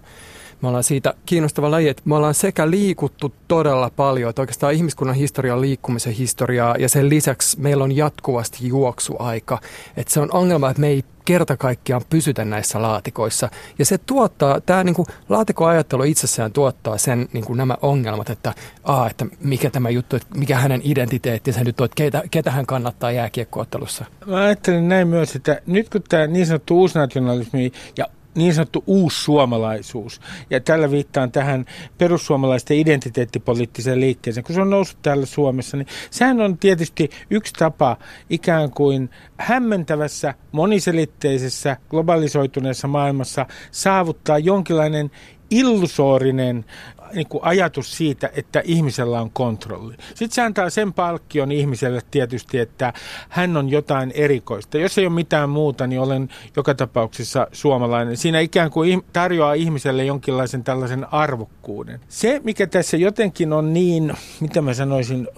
Me ollaan siitä kiinnostava laji, että me ollaan sekä liikuttu todella paljon, että oikeastaan ihmiskunnan historia on liikkumisen historiaa ja sen lisäksi meillä on jatkuvasti juoksuaika. Että se on ongelma, että me ei kerta kaikkiaan pysytä näissä laatikoissa. Ja se tuottaa, tämä niin kuin, laatikoajattelu itsessään tuottaa sen niin kuin nämä ongelmat, että, aa, että mikä tämä juttu, että mikä hänen identiteettinsä nyt on, että ketä, ketä hän kannattaa jääkiekkoottelussa. Mä ajattelen näin myös, että nyt kun tämä niin sanottu uusnationalismi ja niin sanottu uussuomalaisuus. Ja tällä viittaan tähän perussuomalaisten identiteettipoliittiseen liikkeeseen. Kun se on noussut täällä Suomessa, niin sehän on tietysti yksi tapa ikään kuin hämmentävässä, moniselitteisessä, globalisoituneessa maailmassa saavuttaa jonkinlainen illusoorinen niin kuin ajatus siitä, että ihmisellä on kontrolli. Sitten se antaa sen palkkion ihmiselle tietysti, että hän on jotain erikoista. Jos ei ole mitään muuta, niin olen joka tapauksessa suomalainen. Siinä ikään kuin tarjoaa ihmiselle jonkinlaisen tällaisen arvokkuuden. Se, mikä tässä jotenkin on niin, mitä mä sanoisin,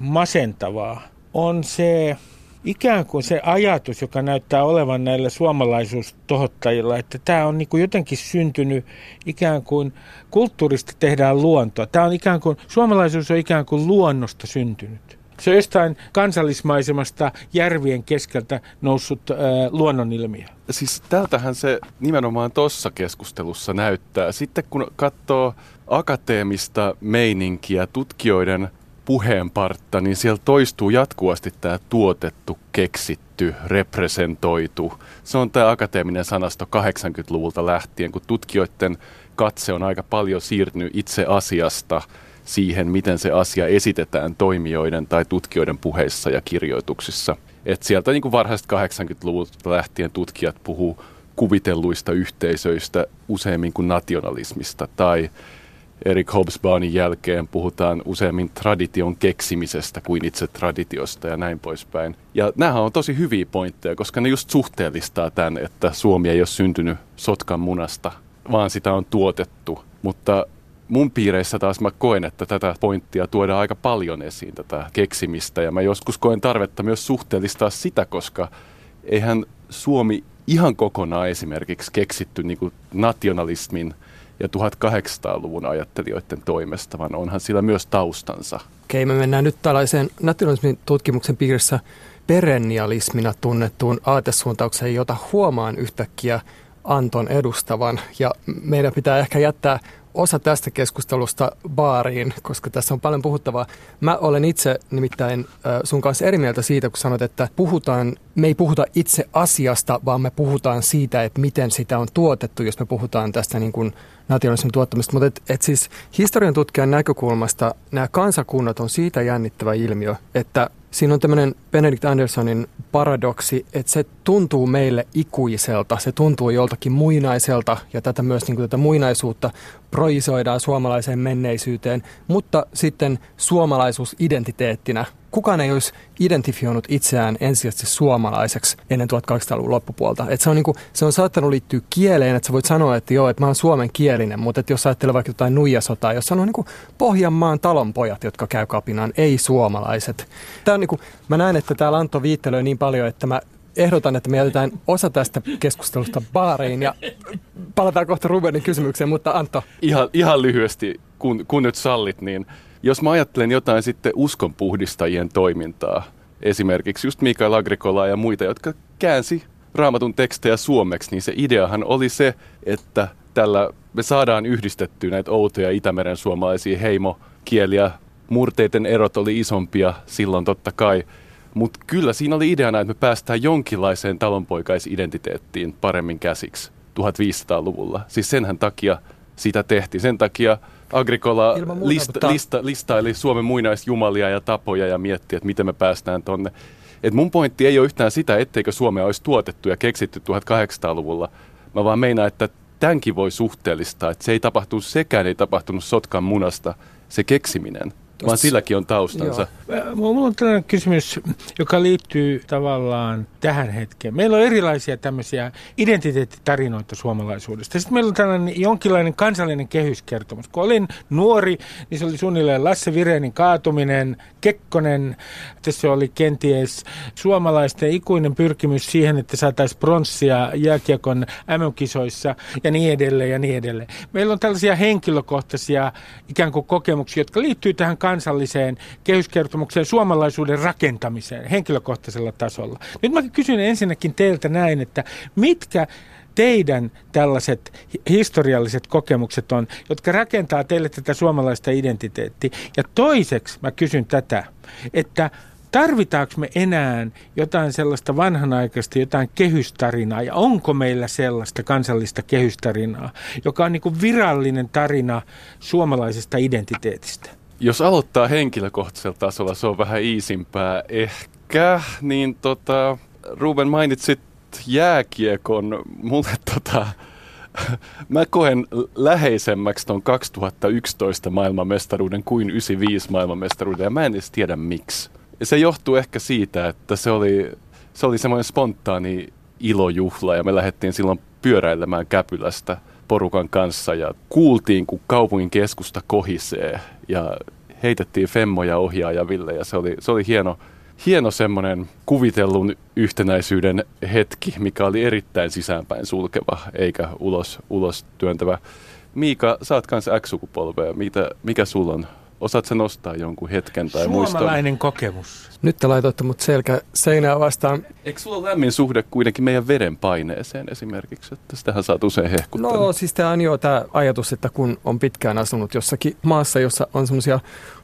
masentavaa, on se ikään kuin se ajatus, joka näyttää olevan näillä suomalaisuustohottajilla, että tämä on niin kuin jotenkin syntynyt ikään kuin kulttuurista tehdään luontoa. Tämä on ikään kuin, suomalaisuus on ikään kuin luonnosta syntynyt. Se on jostain kansallismaisemasta järvien keskeltä noussut äh, luonnonilmiö. Siis tältähän se nimenomaan tuossa keskustelussa näyttää. Sitten kun katsoo akateemista meininkiä, tutkijoiden puheenpartta, niin siellä toistuu jatkuvasti tämä tuotettu, keksitty, representoitu. Se on tämä akateeminen sanasto 80-luvulta lähtien, kun tutkijoiden katse on aika paljon siirtynyt itse asiasta siihen, miten se asia esitetään toimijoiden tai tutkijoiden puheissa ja kirjoituksissa. Et sieltä niin kuin varhaisesta 80-luvulta lähtien tutkijat puhuu kuvitelluista yhteisöistä useimmin kuin nationalismista tai Erik Hobsbawmin jälkeen puhutaan useammin tradition keksimisestä kuin itse traditiosta ja näin poispäin. Ja nämä on tosi hyviä pointteja, koska ne just suhteellistaa tämän, että Suomi ei ole syntynyt sotkan munasta, vaan sitä on tuotettu. Mutta mun piireissä taas mä koen, että tätä pointtia tuodaan aika paljon esiin, tätä keksimistä. Ja mä joskus koen tarvetta myös suhteellistaa sitä, koska eihän Suomi ihan kokonaan esimerkiksi keksitty niin nationalismin ja 1800-luvun ajattelijoiden toimesta, vaan onhan sillä myös taustansa. Okei, me mennään nyt tällaiseen nationalismin tutkimuksen piirissä perennialismina tunnettuun aatesuuntaukseen, jota huomaan yhtäkkiä Anton edustavan. Ja meidän pitää ehkä jättää osa tästä keskustelusta baariin, koska tässä on paljon puhuttavaa. Mä olen itse nimittäin sun kanssa eri mieltä siitä, kun sanot, että puhutaan, me ei puhuta itse asiasta, vaan me puhutaan siitä, että miten sitä on tuotettu, jos me puhutaan tästä niin kuin nationalismin tuottamista. Mutta et, et siis historian tutkijan näkökulmasta nämä kansakunnat on siitä jännittävä ilmiö, että Siinä on tämmöinen Benedict Andersonin paradoksi, että se tuntuu meille ikuiselta, se tuntuu joltakin muinaiselta ja tätä myös niin kuin tätä muinaisuutta projisoidaan suomalaiseen menneisyyteen, mutta sitten suomalaisuus identiteettinä kukaan ei olisi identifioinut itseään ensisijaisesti suomalaiseksi ennen 1800-luvun loppupuolta. Et se, on niinku, se on saattanut liittyä kieleen, että sä voit sanoa, että joo, että mä oon suomen kielinen, mutta jos ajattelee vaikka jotain nuijasotaa, jos on niinku Pohjanmaan talonpojat, jotka käy kapinaan, ei suomalaiset. Tää on niinku, mä näen, että täällä Antto viittelee niin paljon, että mä ehdotan, että me jätetään osa tästä keskustelusta baariin ja palataan kohta Rubenin kysymykseen, mutta Antto. Ihan, ihan lyhyesti, kun, kun nyt sallit, niin jos mä ajattelen jotain sitten uskonpuhdistajien toimintaa, esimerkiksi just Mikael Agrikolaa ja muita, jotka käänsi raamatun tekstejä suomeksi, niin se ideahan oli se, että tällä me saadaan yhdistettyä näitä outoja Itämeren suomalaisia heimokieliä. Murteiden erot oli isompia silloin totta kai, mutta kyllä siinä oli ideana, että me päästään jonkinlaiseen talonpoikaisidentiteettiin paremmin käsiksi 1500-luvulla. Siis senhän takia sitä tehtiin. Sen takia Agricola lista, lista, listaili Suomen muinaisjumalia ja tapoja ja mietti, että miten me päästään tonne. Et mun pointti ei ole yhtään sitä, etteikö Suomea olisi tuotettu ja keksitty 1800-luvulla. Mä vaan meinaan, että tämänkin voi suhteellistaa, että se ei tapahtunut, sekään ei tapahtunut sotkan munasta, se keksiminen vaan silläkin on taustansa. Joo. Mulla on tällainen kysymys, joka liittyy tavallaan tähän hetkeen. Meillä on erilaisia tämmöisiä identiteettitarinoita suomalaisuudesta. Sitten meillä on tällainen jonkinlainen kansallinen kehyskertomus. Kun olin nuori, niin se oli suunnilleen Lasse Virenin kaatuminen, Kekkonen, tässä oli kenties suomalaisten ikuinen pyrkimys siihen, että saataisiin pronssia jääkiekon MM-kisoissa ja niin edelleen ja niin edelleen. Meillä on tällaisia henkilökohtaisia ikään kuin kokemuksia, jotka liittyy tähän kansalliseen kehyskertomukseen suomalaisuuden rakentamiseen henkilökohtaisella tasolla. Nyt mä kysyn ensinnäkin teiltä näin, että mitkä teidän tällaiset historialliset kokemukset on, jotka rakentaa teille tätä suomalaista identiteettiä. Ja toiseksi mä kysyn tätä, että tarvitaanko me enää jotain sellaista vanhanaikaista, jotain kehystarinaa, ja onko meillä sellaista kansallista kehystarinaa, joka on niin virallinen tarina suomalaisesta identiteetistä? Jos aloittaa henkilökohtaisella tasolla, se on vähän iisimpää ehkä, niin tota, Ruben mainitsit jääkiekon. Mulle (laughs) tota, mä koen läheisemmäksi ton 2011 maailmanmestaruuden kuin 95 maailmanmestaruuden ja mä en edes tiedä miksi. Se johtuu ehkä siitä, että se oli, se oli semmoinen spontaani ilojuhla ja me lähdettiin silloin pyöräilemään Käpylästä – porukan kanssa ja kuultiin, kun kaupungin keskusta kohisee ja heitettiin femmoja ohjaajaville ja se oli, se oli hieno, hieno semmoinen kuvitellun yhtenäisyyden hetki, mikä oli erittäin sisäänpäin sulkeva eikä ulos, ulos työntävä. Miika, sä oot kanssa X-sukupolvea. Mitä, mikä sulla on Osaat sä nostaa jonkun hetken tai muiston? Suomalainen kokemus. Nyt te laitoitte mut selkä seinää vastaan. Eikö sulla ole lämmin suhde kuitenkin meidän verenpaineeseen esimerkiksi? Että sitähän saat usein hehkuttaa. No siis tämä on jo tämä ajatus, että kun on pitkään asunut jossakin maassa, jossa on semmoisia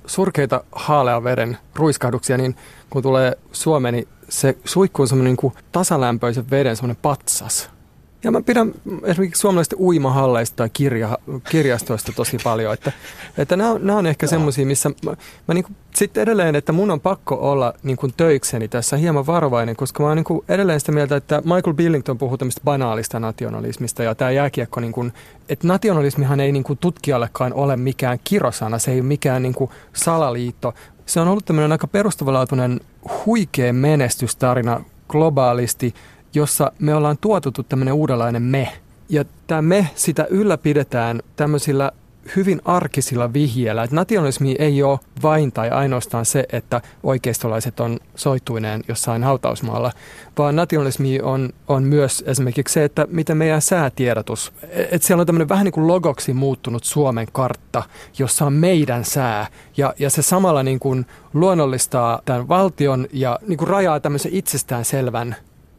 surkeita haalean veren ruiskahduksia, niin kun tulee Suomeen, niin se suikkuu semmoinen niin tasalämpöisen veden semmoinen patsas. Ja mä pidän esimerkiksi suomalaisista uimahalleista tai kirja, kirjastoista tosi paljon, että, että nämä, on, nämä on ehkä semmoisia, missä mä, mä niin sitten edelleen, että mun on pakko olla niin kuin töikseni tässä hieman varovainen, koska mä oon niin edelleen sitä mieltä, että Michael Billington puhuu tämmöistä banaalista nationalismista ja tämä jääkiekko, niin kuin, että nationalismihan ei niin kuin tutkijallekaan ole mikään kirosana, se ei ole mikään niin kuin salaliitto. Se on ollut tämmöinen aika perustavanlaatuinen huikea menestystarina globaalisti – jossa me ollaan tuotettu tämmöinen uudenlainen me. Ja tämä me, sitä ylläpidetään tämmöisillä hyvin arkisilla vihjeillä, että nationalismi ei ole vain tai ainoastaan se, että oikeistolaiset on soittuineen jossain hautausmaalla, vaan nationalismi on, on myös esimerkiksi se, että miten meidän säätiedotus, että siellä on tämmöinen vähän niin kuin logoksi muuttunut Suomen kartta, jossa on meidän sää, ja, ja se samalla niin kuin luonnollistaa tämän valtion ja niin kuin rajaa tämmöisen itsestään selvän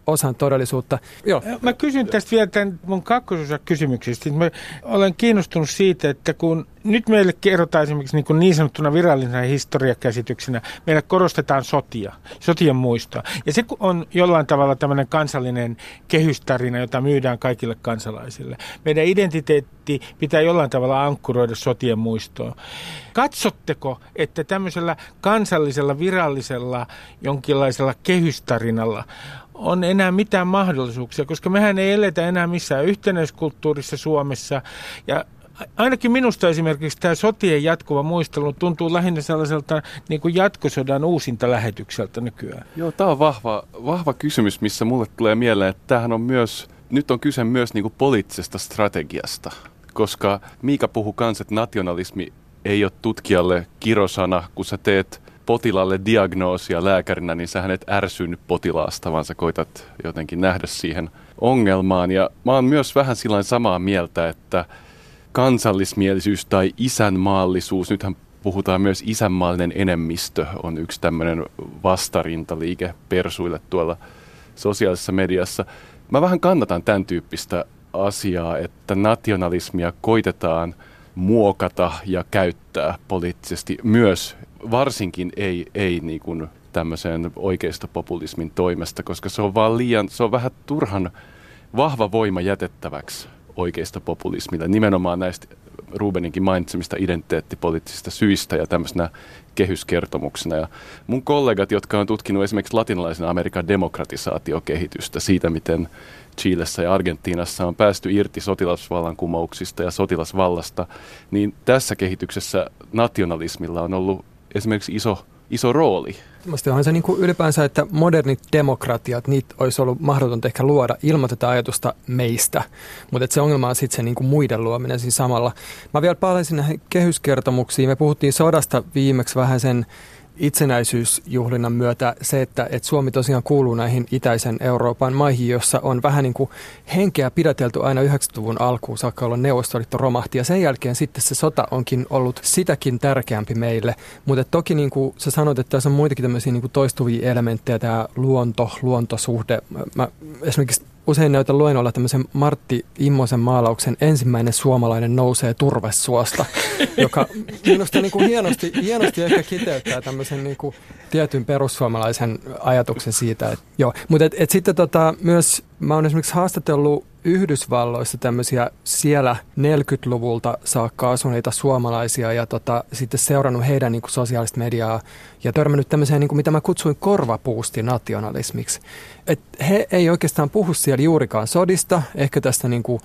osan todellisuutta. Joo. Mä kysyn tästä vielä tämän mun kakkososa kysymyksistä. Mä olen kiinnostunut siitä, että kun nyt meille kerrotaan esimerkiksi niin, kuin niin sanottuna virallisena historiakäsityksenä, meille korostetaan sotia, sotien muistoa. Ja se on jollain tavalla tämmöinen kansallinen kehystarina, jota myydään kaikille kansalaisille. Meidän identiteetti pitää jollain tavalla ankkuroida sotien muistoon. Katsotteko, että tämmöisellä kansallisella, virallisella, jonkinlaisella kehystarinalla on enää mitään mahdollisuuksia, koska mehän ei eletä enää missään yhtenäiskulttuurissa Suomessa. Ja ainakin minusta esimerkiksi tämä sotien jatkuva muistelu tuntuu lähinnä sellaiselta niin kuin jatkosodan uusinta lähetykseltä nykyään. Joo, tämä on vahva, vahva kysymys, missä mulle tulee mieleen, että tämähän on myös, nyt on kyse myös niin kuin poliittisesta strategiasta, koska Miika puhuu kanssa, että nationalismi ei ole tutkijalle kirosana, kun sä teet potilaalle diagnoosia lääkärinä, niin sä hänet ärsynyt potilaasta, vaan sä koitat jotenkin nähdä siihen ongelmaan. Ja mä oon myös vähän sillä samaa mieltä, että kansallismielisyys tai isänmaallisuus, nythän puhutaan myös isänmaallinen enemmistö, on yksi tämmöinen vastarintaliike persuille tuolla sosiaalisessa mediassa. Mä vähän kannatan tämän tyyppistä asiaa, että nationalismia koitetaan muokata ja käyttää poliittisesti myös varsinkin ei, ei niin kuin tämmöiseen oikeistopopulismin toimesta, koska se on vaan liian, se on vähän turhan vahva voima jätettäväksi oikeistopopulismille, nimenomaan näistä Rubeninkin mainitsemista identiteettipoliittisista syistä ja tämmöisenä kehyskertomuksena. Ja mun kollegat, jotka on tutkinut esimerkiksi latinalaisen Amerikan demokratisaatiokehitystä siitä, miten Chilessä ja Argentiinassa on päästy irti sotilasvallankumouksista ja sotilasvallasta, niin tässä kehityksessä nationalismilla on ollut esimerkiksi iso, iso rooli. Mielestäni onhan se niin kuin ylipäänsä, että modernit demokratiat, niitä olisi ollut mahdotonta ehkä luoda ilman tätä ajatusta meistä. Mutta se ongelma on sitten se niin kuin muiden luominen siinä samalla. Mä vielä palaisin näihin kehyskertomuksiin. Me puhuttiin sodasta viimeksi vähän sen itsenäisyysjuhlinnan myötä se, että, että Suomi tosiaan kuuluu näihin itäisen Euroopan maihin, jossa on vähän niin kuin henkeä pidätelty aina 90-luvun alkuun saakka, olla Neuvostoliitto romahti. Ja sen jälkeen sitten se sota onkin ollut sitäkin tärkeämpi meille. Mutta toki niin kuin sä sanoit, että tässä on muitakin tämmöisiä niin kuin toistuvia elementtejä, tämä luonto, luontosuhde. Mä esimerkiksi usein näytän luennolla tämmöisen Martti Immosen maalauksen ensimmäinen suomalainen nousee turvesuosta, (laughs) joka minusta niin kuin hienosti, hienosti ehkä kiteyttää tämmöisen niin kuin tietyn perussuomalaisen ajatuksen siitä. Että, joo. Mutta et, et sitten tota, myös mä oon esimerkiksi haastatellut Yhdysvalloissa tämmöisiä siellä 40-luvulta saakka asuneita suomalaisia ja tota, sitten seurannut heidän niin kuin sosiaalista mediaa ja törmännyt tämmöiseen, niin kuin, mitä mä kutsuin korvapuustinationalismiksi. Et he ei oikeastaan puhu siellä juurikaan sodista, ehkä tästä niin kuin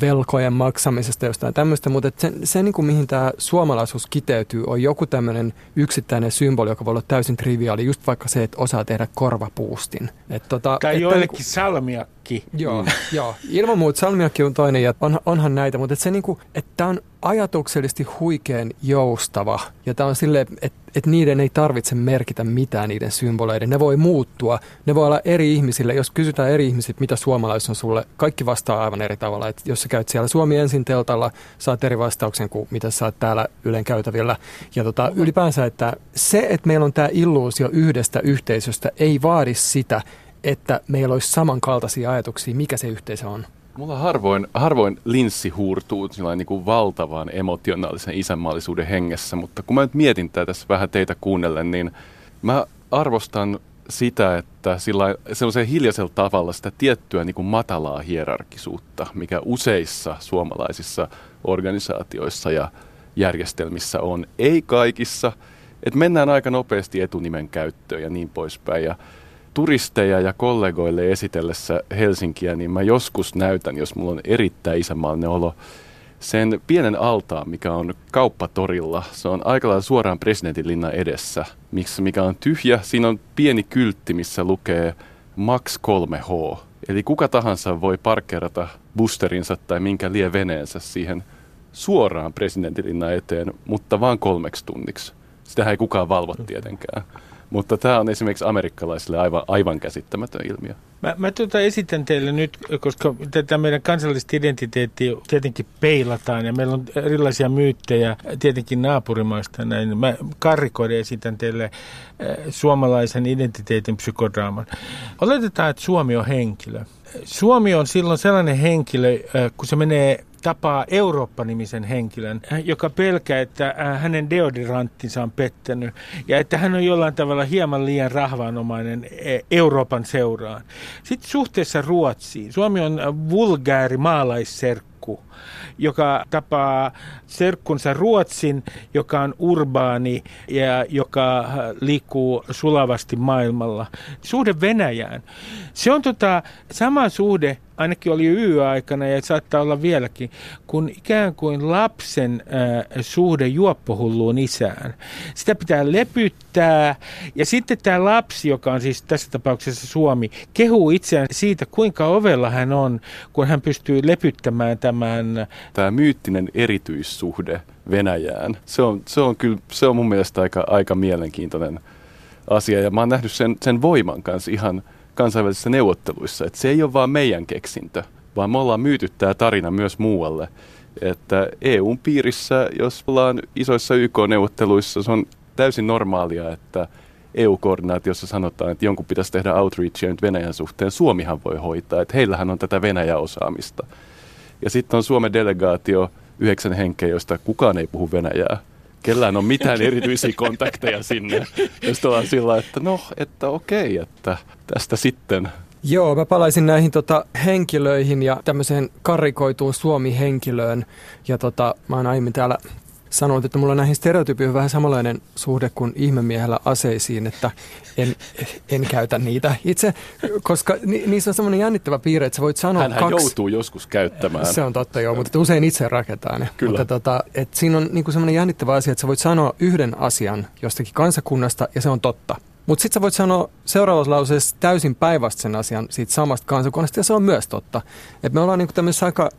velkojen maksamisesta jostain tämmöistä, mutta se, se niin kuin mihin tämä suomalaisuus kiteytyy, on joku tämmöinen yksittäinen symboli, joka voi olla täysin triviaali, just vaikka se, että osaa tehdä korvapuustin. Et tota, tai joillekin niin salmiakki. Joo, mm. (laughs) joo, ilman muuta salmiakki on toinen ja on, onhan näitä, mutta et se niin kuin, että tämä on ajatuksellisesti huikean joustava ja tämä on silleen, että että niiden ei tarvitse merkitä mitään niiden symboleiden. Ne voi muuttua, ne voi olla eri ihmisille. Jos kysytään eri ihmisiltä, mitä suomalais on sulle, kaikki vastaa aivan eri tavalla. Et jos sä käyt siellä Suomi ensin teltalla, saat eri vastauksen kuin mitä saat täällä Ylen käytävillä. Ja tota, ylipäänsä, että se, että meillä on tämä illuusio yhdestä yhteisöstä, ei vaadi sitä, että meillä olisi samankaltaisia ajatuksia, mikä se yhteisö on. Mulla harvoin, harvoin linssi huurtuu niin kuin valtavan emotionaalisen isänmaallisuuden hengessä, mutta kun mä nyt mietin tätä tässä vähän teitä kuunnellen, niin mä arvostan sitä, että sillä hiljaisella tavalla sitä tiettyä niin kuin matalaa hierarkisuutta, mikä useissa suomalaisissa organisaatioissa ja järjestelmissä on. Ei kaikissa, että mennään aika nopeasti etunimen käyttöön ja niin poispäin. Ja turisteja ja kollegoille esitellessä Helsinkiä, niin mä joskus näytän, jos mulla on erittäin isämaallinen olo, sen pienen altaan, mikä on kauppatorilla. Se on aika lailla suoraan presidentinlinnan edessä, mikä on tyhjä. Siinä on pieni kyltti, missä lukee Max 3H. Eli kuka tahansa voi parkkeerata boosterinsa tai minkä lie veneensä siihen suoraan presidentinlinnan eteen, mutta vain kolmeksi tunniksi. Sitä ei kukaan valvo tietenkään. Mutta tämä on esimerkiksi amerikkalaisille aivan, aivan käsittämätön ilmiö. Mä, mä tuota esitän teille nyt, koska tätä meidän kansallista identiteettiä tietenkin peilataan ja meillä on erilaisia myyttejä tietenkin naapurimaista. Näin. Mä karrikoiden esitän teille äh, suomalaisen identiteetin psykodraaman. Oletetaan, että Suomi on henkilö. Suomi on silloin sellainen henkilö, äh, kun se menee tapaa Eurooppa-nimisen henkilön, äh, joka pelkää, että äh, hänen deodoranttinsa on pettänyt ja että hän on jollain tavalla hieman liian rahvaanomainen e, Euroopan seuraan. Sitten suhteessa Ruotsiin. Suomi on vulgaari maalaisserkku joka tapaa serkkunsa Ruotsin, joka on urbaani ja joka liikkuu sulavasti maailmalla. Suhde Venäjään. Se on tota, sama suhde, ainakin oli YY-aikana ja saattaa olla vieläkin, kun ikään kuin lapsen äh, suhde juoppohulluun isään. Sitä pitää lepyttää ja sitten tämä lapsi, joka on siis tässä tapauksessa Suomi, kehuu itseään siitä, kuinka ovella hän on, kun hän pystyy lepyttämään tämän. Tämä myyttinen erityissuhde Venäjään, se on, se on kyllä, se on mun mielestä aika, aika mielenkiintoinen asia ja mä oon nähnyt sen, sen voiman kanssa ihan – kansainvälisissä neuvotteluissa, että se ei ole vaan meidän keksintö, vaan me ollaan myyty tämä tarina myös muualle. Että EUn piirissä, jos ollaan isoissa YK-neuvotteluissa, se on täysin normaalia, että EU-koordinaatiossa sanotaan, että jonkun pitäisi tehdä outreachia nyt Venäjän suhteen. Suomihan voi hoitaa, että heillähän on tätä Venäjä-osaamista. Ja sitten on Suomen delegaatio, yhdeksän henkeä, joista kukaan ei puhu Venäjää kellään on mitään erityisiä kontakteja sinne. Jos ollaan sillä, että no, että okei, että tästä sitten. Joo, mä palaisin näihin tota, henkilöihin ja tämmöiseen karikoituun Suomi-henkilöön. Ja tota, mä oon aiemmin täällä sanonut, että mulla on näihin stereotypioihin vähän samanlainen suhde kuin ihmemiehellä aseisiin, että en, en käytä niitä itse, koska ni, niissä on semmoinen jännittävä piirre, että sä voit sanoa Hänhän kaksi... joutuu joskus käyttämään. Se on totta, joo, mutta usein itse rakentaa ne. Kyllä. Mutta tota, et siinä on niinku semmoinen jännittävä asia, että sä voit sanoa yhden asian jostakin kansakunnasta ja se on totta. Mutta sitten sä voit sanoa seuraavassa lauseessa täysin päinvastaisen asian siitä samasta kansakunnasta ja se on myös totta. Et me ollaan niinku tämmöisessä aika,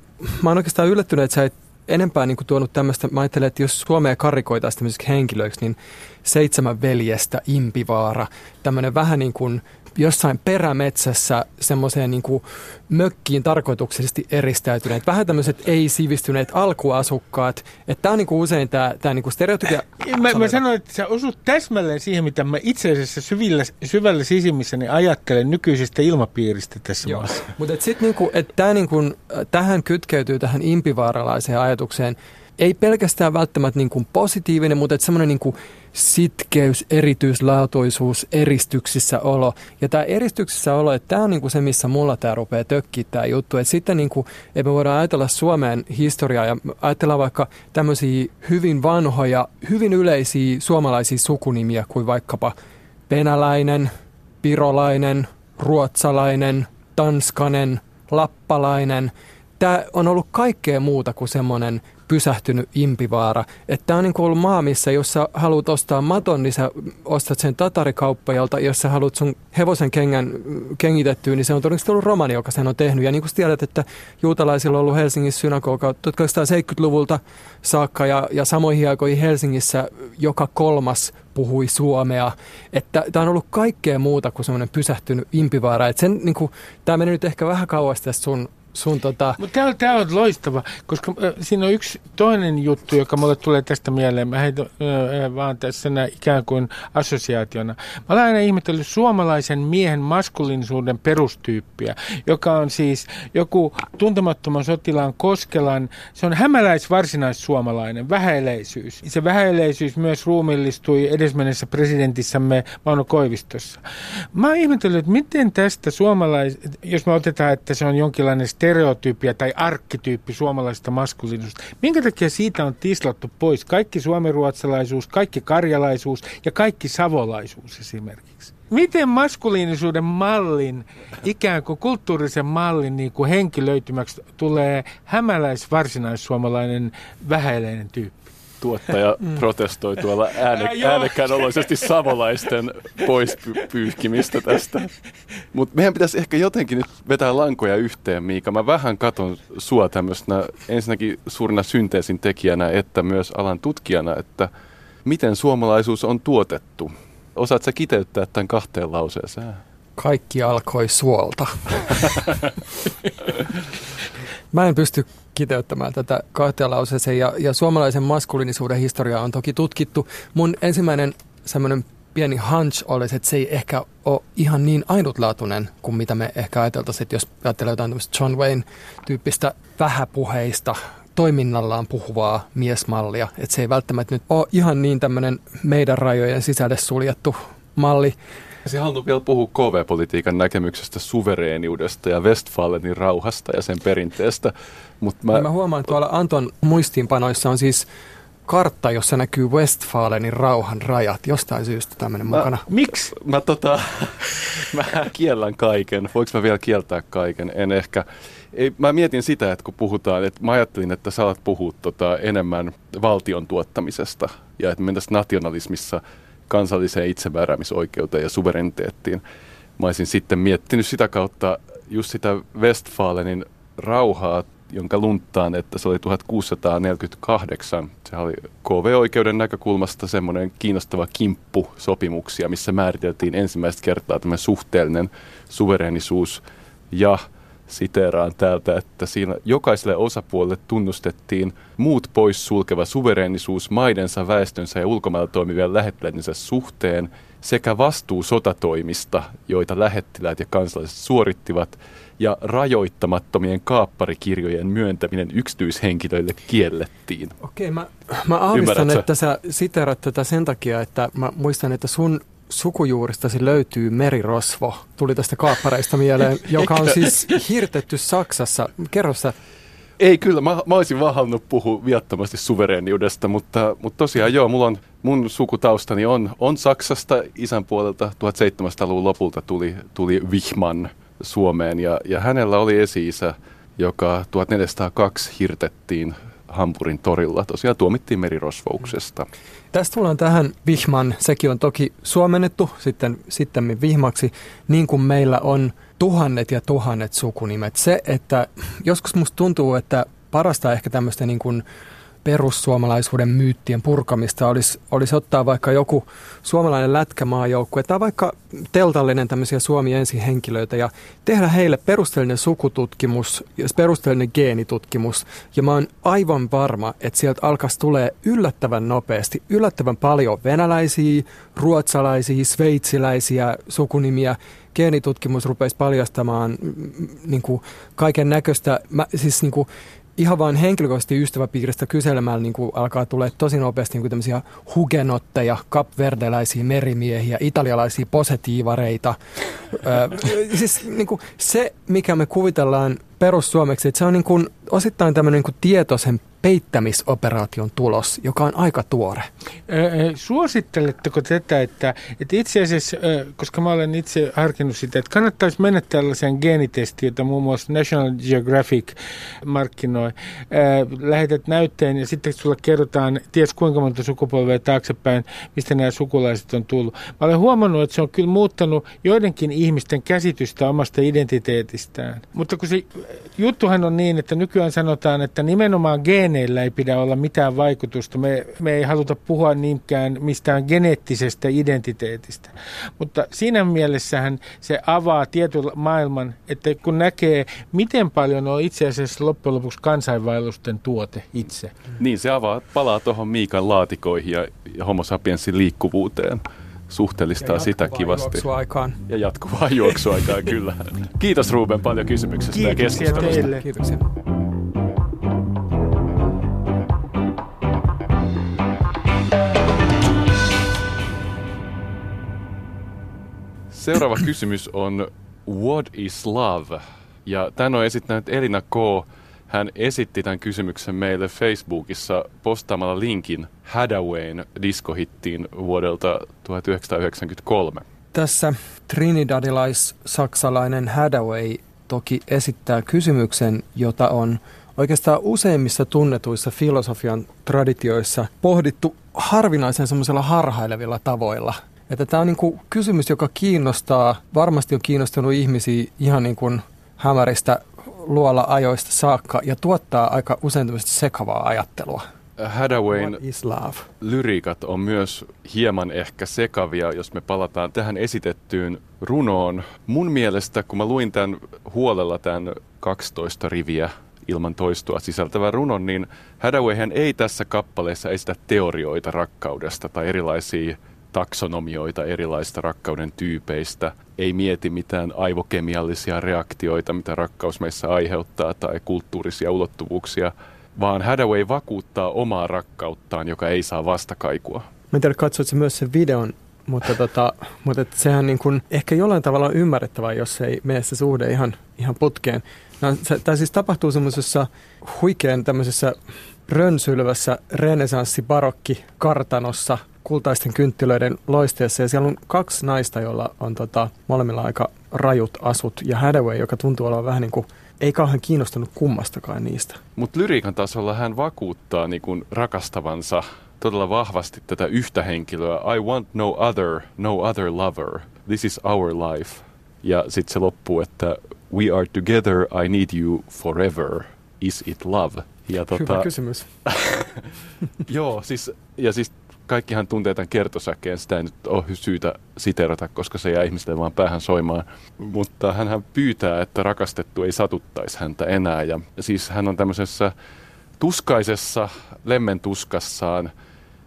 mä oon oikeastaan yllättynyt, että sä et enempää niin kuin tuonut tämmöistä, mä ajattelen, että jos Suomea karikoitaisiin tämmöisiksi henkilöiksi, niin seitsemän veljestä, impivaara, tämmöinen vähän niin kuin jossain perämetsässä semmoiseen niin kuin mökkiin tarkoituksellisesti eristäytyneet, vähän tämmöiset ei-sivistyneet alkuasukkaat. Että tämä on niin kuin usein tämä, tämä niin kuin stereotypia. Mä, mä sanoin, että sä osut täsmälleen siihen, mitä mä itse asiassa syvillä, syvällä sisimmissäni ajattelen nykyisestä ilmapiiristä tässä Joo. maassa. Mutta sitten niinku, et tämä niinku, tähän kytkeytyy tähän impivaaralaiseen ajatukseen, ei pelkästään välttämättä niin kuin positiivinen, mutta semmoinen niin sitkeys, erityislaatuisuus, eristyksissä olo. Ja tämä eristyksissä olo, että tämä on niin kuin se, missä mulla tämä rupeaa tökkiä tämä juttu. Että sitten niin kuin, että me voidaan ajatella Suomen historiaa ja ajatellaan vaikka tämmöisiä hyvin vanhoja, hyvin yleisiä suomalaisia sukunimiä kuin vaikkapa venäläinen, pirolainen, ruotsalainen, tanskanen, lappalainen. Tämä on ollut kaikkea muuta kuin semmoinen pysähtynyt impivaara. Että tämä on niin kuin ollut maa, missä jos sä haluat ostaa maton, niin sä ostat sen tatarikauppajalta. Jos sä haluat sun hevosen kengän kengitettyä, niin se on todennäköisesti ollut romani, joka sen on tehnyt. Ja niin kuin tiedät, että juutalaisilla on ollut Helsingissä synagoga 1870-luvulta saakka ja, ja samoihin aikoihin Helsingissä joka kolmas puhui suomea. Että tämä on ollut kaikkea muuta kuin semmoinen pysähtynyt impivaara. Että sen, niin kuin, tämä meni nyt ehkä vähän kauas tästä sun sun tota... Mutta tämä on loistava, koska äh, siinä on yksi toinen juttu, joka mulle tulee tästä mieleen. Mä heitän äh, vaan tässä ikään kuin assosiaationa. Mä olen aina ihmetellyt suomalaisen miehen maskuliinisuuden perustyyppiä, joka on siis joku tuntemattoman sotilaan Koskelan, se on hämäläis varsinaissuomalainen, vähäileisyys. Se vähäileisyys myös ruumillistui edesmennessä presidentissämme Mauno Koivistossa. Mä oon ihmetellyt, että miten tästä suomalais, jos me otetaan, että se on jonkinlainen stereotypia tai arkkityyppi suomalaisesta maskuliinisuudesta. Minkä takia siitä on tislattu pois kaikki suomenruotsalaisuus, kaikki karjalaisuus ja kaikki savolaisuus esimerkiksi? Miten maskuliinisuuden mallin, ikään kuin kulttuurisen mallin niin kuin henkilöitymäksi tulee hämäläis varsinaissuomalainen vähäileinen tyyppi? Tuottaja mm. protestoi tuolla ääne, äänekkään oloisesti savolaisten pois pyyhkimistä tästä. Mutta meidän pitäisi ehkä jotenkin nyt vetää lankoja yhteen, Miika. Mä vähän katon sua tämmöisenä ensinnäkin suurina synteesin tekijänä, että myös alan tutkijana, että miten suomalaisuus on tuotettu. Osaat sä kiteyttää tämän kahteen lauseeseen? Kaikki alkoi suolta. (laughs) Mä en pysty kiteyttämään tätä kahteen lauseeseen. Ja, ja suomalaisen maskuliinisuuden historiaa on toki tutkittu. Mun ensimmäinen semmoinen pieni hunch olisi, että se ei ehkä ole ihan niin ainutlaatuinen kuin mitä me ehkä ajateltaisiin, että jos ajattelee jotain John Wayne-tyyppistä vähäpuheista, toiminnallaan puhuvaa miesmallia. Että se ei välttämättä nyt ole ihan niin tämmöinen meidän rajojen sisälle suljettu malli. Se halunnut vielä puhua KV-politiikan näkemyksestä suvereeniudesta ja Westfalenin rauhasta ja sen perinteestä. Mut mä... Ja mä huomaan, että tuolla Anton muistiinpanoissa on siis kartta, jossa näkyy Westfalenin rauhan rajat. Jostain syystä tämmöinen mukana. Miksi? Mä, tota, (laughs) mä kiellän kaiken. Voinko mä vielä kieltää kaiken? En ehkä. Ei, mä mietin sitä, että kun puhutaan, että mä ajattelin, että sä alat puhua tota, enemmän valtion tuottamisesta ja että mentäisiin nationalismissa kansalliseen itsemääräämisoikeuteen ja suvereniteettiin. Mä olisin sitten miettinyt sitä kautta just sitä Westfalenin rauhaa jonka lunttaan, että se oli 1648. Se oli KV-oikeuden näkökulmasta semmoinen kiinnostava kimppu sopimuksia, missä määriteltiin ensimmäistä kertaa tämä suhteellinen suverenisuus ja siteeraan täältä, että siinä jokaiselle osapuolelle tunnustettiin muut pois sulkeva suvereenisuus maidensa, väestönsä ja ulkomailla toimivien lähettiläidensä suhteen sekä vastuu sotatoimista, joita lähettiläät ja kansalaiset suorittivat, ja rajoittamattomien kaapparikirjojen myöntäminen yksityishenkilöille kiellettiin. Okei, mä, mä aavistan, että sä siterat tätä sen takia, että mä muistan, että sun sukujuuristasi löytyy merirosvo. Tuli tästä kaappareista mieleen, (laughs) joka on siis hirtetty Saksassa. Kerro sä. Ei kyllä, mä, mä olisin vaan halunnut puhua viattomasti suvereeniudesta, mutta, mutta tosiaan joo, mulla on, mun sukutaustani on, on Saksasta isän puolelta 1700-luvun lopulta tuli, tuli Wihman Suomeen ja, ja hänellä oli esi-isä, joka 1402 hirtettiin Hampurin torilla. Tosiaan tuomittiin merirosvouksesta. Tästä tullaan tähän Vihman. Sekin on toki suomennettu sitten, sitten Vihmaksi, niin kuin meillä on tuhannet ja tuhannet sukunimet. Se, että joskus musta tuntuu, että parasta ehkä tämmöistä niin kuin perussuomalaisuuden myyttien purkamista olisi, olisi ottaa vaikka joku suomalainen lätkämaajoukkue tai vaikka teltallinen tämmöisiä Suomi ensin henkilöitä ja tehdä heille perusteellinen sukututkimus ja perusteellinen geenitutkimus. Ja mä oon aivan varma, että sieltä alkaisi tulee yllättävän nopeasti, yllättävän paljon venäläisiä, ruotsalaisia, sveitsiläisiä sukunimiä, geenitutkimus rupeisi paljastamaan mm, mm, niin kuin kaiken näköistä, siis niin kuin ihan vain henkilökohtaisesti ystäväpiiristä kyselemällä niin kuin alkaa tulee tosi nopeasti niin kuin tämmöisiä hugenotteja, kapverdeläisiä merimiehiä, italialaisia posetiivareita. Ö, siis niin kuin se, mikä me kuvitellaan perussuomeksi, että se on niin kuin osittain tämmöinen niin kuin tietoisen peittämisoperaation tulos, joka on aika tuore. Suositteletteko tätä, että, että itse asiassa, koska mä olen itse harkinnut sitä, että kannattaisi mennä tällaiseen geenitestiin, jota muun muassa National Geographic markkinoi. Lähetät näytteen ja sitten sulle kerrotaan, ties kuinka monta sukupolvea taaksepäin, mistä nämä sukulaiset on tullut. Mä olen huomannut, että se on kyllä muuttanut joidenkin ihmisten käsitystä omasta identiteetistään. Mutta kun se juttuhan on niin, että nykyään sanotaan, että nimenomaan geeneillä ei pidä olla mitään vaikutusta. Me, me ei haluta puhua niinkään mistään geneettisestä identiteetistä. Mutta siinä mielessähän se avaa tietyn maailman, että kun näkee, miten paljon on itse asiassa loppujen lopuksi kansainvaellusten tuote itse. Niin, se avaa, palaa tuohon Miikan laatikoihin ja, ja homo sapiensin liikkuvuuteen suhteellistaa ja sitä kivasti. Juoksuaikaan. Ja jatkuvaa juoksuaikaa, kyllä. Kiitos Ruben paljon kysymyksestä Kiitoksia ja keskustelusta. teille. Kiitoksia. Seuraava kysymys on What is love? Ja tämän on esittänyt Elina K. Hän esitti tämän kysymyksen meille Facebookissa postaamalla linkin Hadawayn diskohittiin vuodelta 1993. Tässä trinidadilais-saksalainen Hadaway toki esittää kysymyksen, jota on oikeastaan useimmissa tunnetuissa filosofian traditioissa pohdittu harvinaisen semmoisella harhailevilla tavoilla – että tämä on niin kuin kysymys, joka kiinnostaa, varmasti on kiinnostunut ihmisiä ihan niin kuin hämäristä luola-ajoista saakka ja tuottaa aika usein tämmöistä sekavaa ajattelua. Hadawayn lyriikat on myös hieman ehkä sekavia, jos me palataan tähän esitettyyn runoon. Mun mielestä, kun mä luin tämän huolella tämän 12 riviä ilman toistoa sisältävän runon, niin Hadawayhän ei tässä kappaleessa esitä teorioita rakkaudesta tai erilaisia taksonomioita erilaisista rakkauden tyypeistä, ei mieti mitään aivokemiallisia reaktioita, mitä rakkaus meissä aiheuttaa, tai kulttuurisia ulottuvuuksia, vaan Hadaway vakuuttaa omaa rakkauttaan, joka ei saa vastakaikua. Mä en tiedä, katsoitko myös sen videon, mutta, tota, (laughs) mutta et sehän niin kuin, ehkä jollain tavalla on ymmärrettävää, jos ei mene se suhde ihan, ihan putkeen. No, tämä siis tapahtuu semmoisessa huikean tämmöisessä rönsylvässä renesanssi-barokki kartanossa kultaisten kynttilöiden loisteessa. Ja siellä on kaksi naista, joilla on tota, molemmilla aika rajut asut. Ja Hadaway, joka tuntuu olla vähän niin kuin, ei kauhean kiinnostunut kummastakaan niistä. Mutta lyriikan tasolla hän vakuuttaa niin kuin rakastavansa todella vahvasti tätä yhtä henkilöä. I want no other, no other lover. This is our life. Ja sitten se loppuu, että we are together, I need you forever. Is it love? Ja tota, Hyvä kysymys. (laughs) joo, siis, ja siis kaikkihan tuntee tämän kertosäkeen, sitä ei nyt ole syytä siterata, koska se jää ihmisten vaan päähän soimaan. Mutta hän pyytää, että rakastettu ei satuttaisi häntä enää. Ja siis hän on tämmöisessä tuskaisessa lemmen tuskassaan.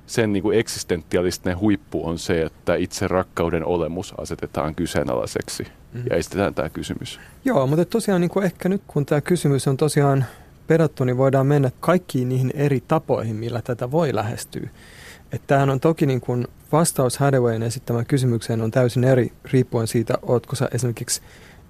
Sen niin kuin eksistentialistinen huippu on se, että itse rakkauden olemus asetetaan kyseenalaiseksi. Mm. Ja estetään tämä kysymys. Joo, mutta tosiaan niin kuin ehkä nyt kun tämä kysymys on tosiaan pedattu, niin voidaan mennä kaikkiin niihin eri tapoihin, millä tätä voi lähestyä. Että tämähän on toki niin kuin vastaus Hadawayn esittämään kysymykseen on täysin eri riippuen siitä, ootko sä esimerkiksi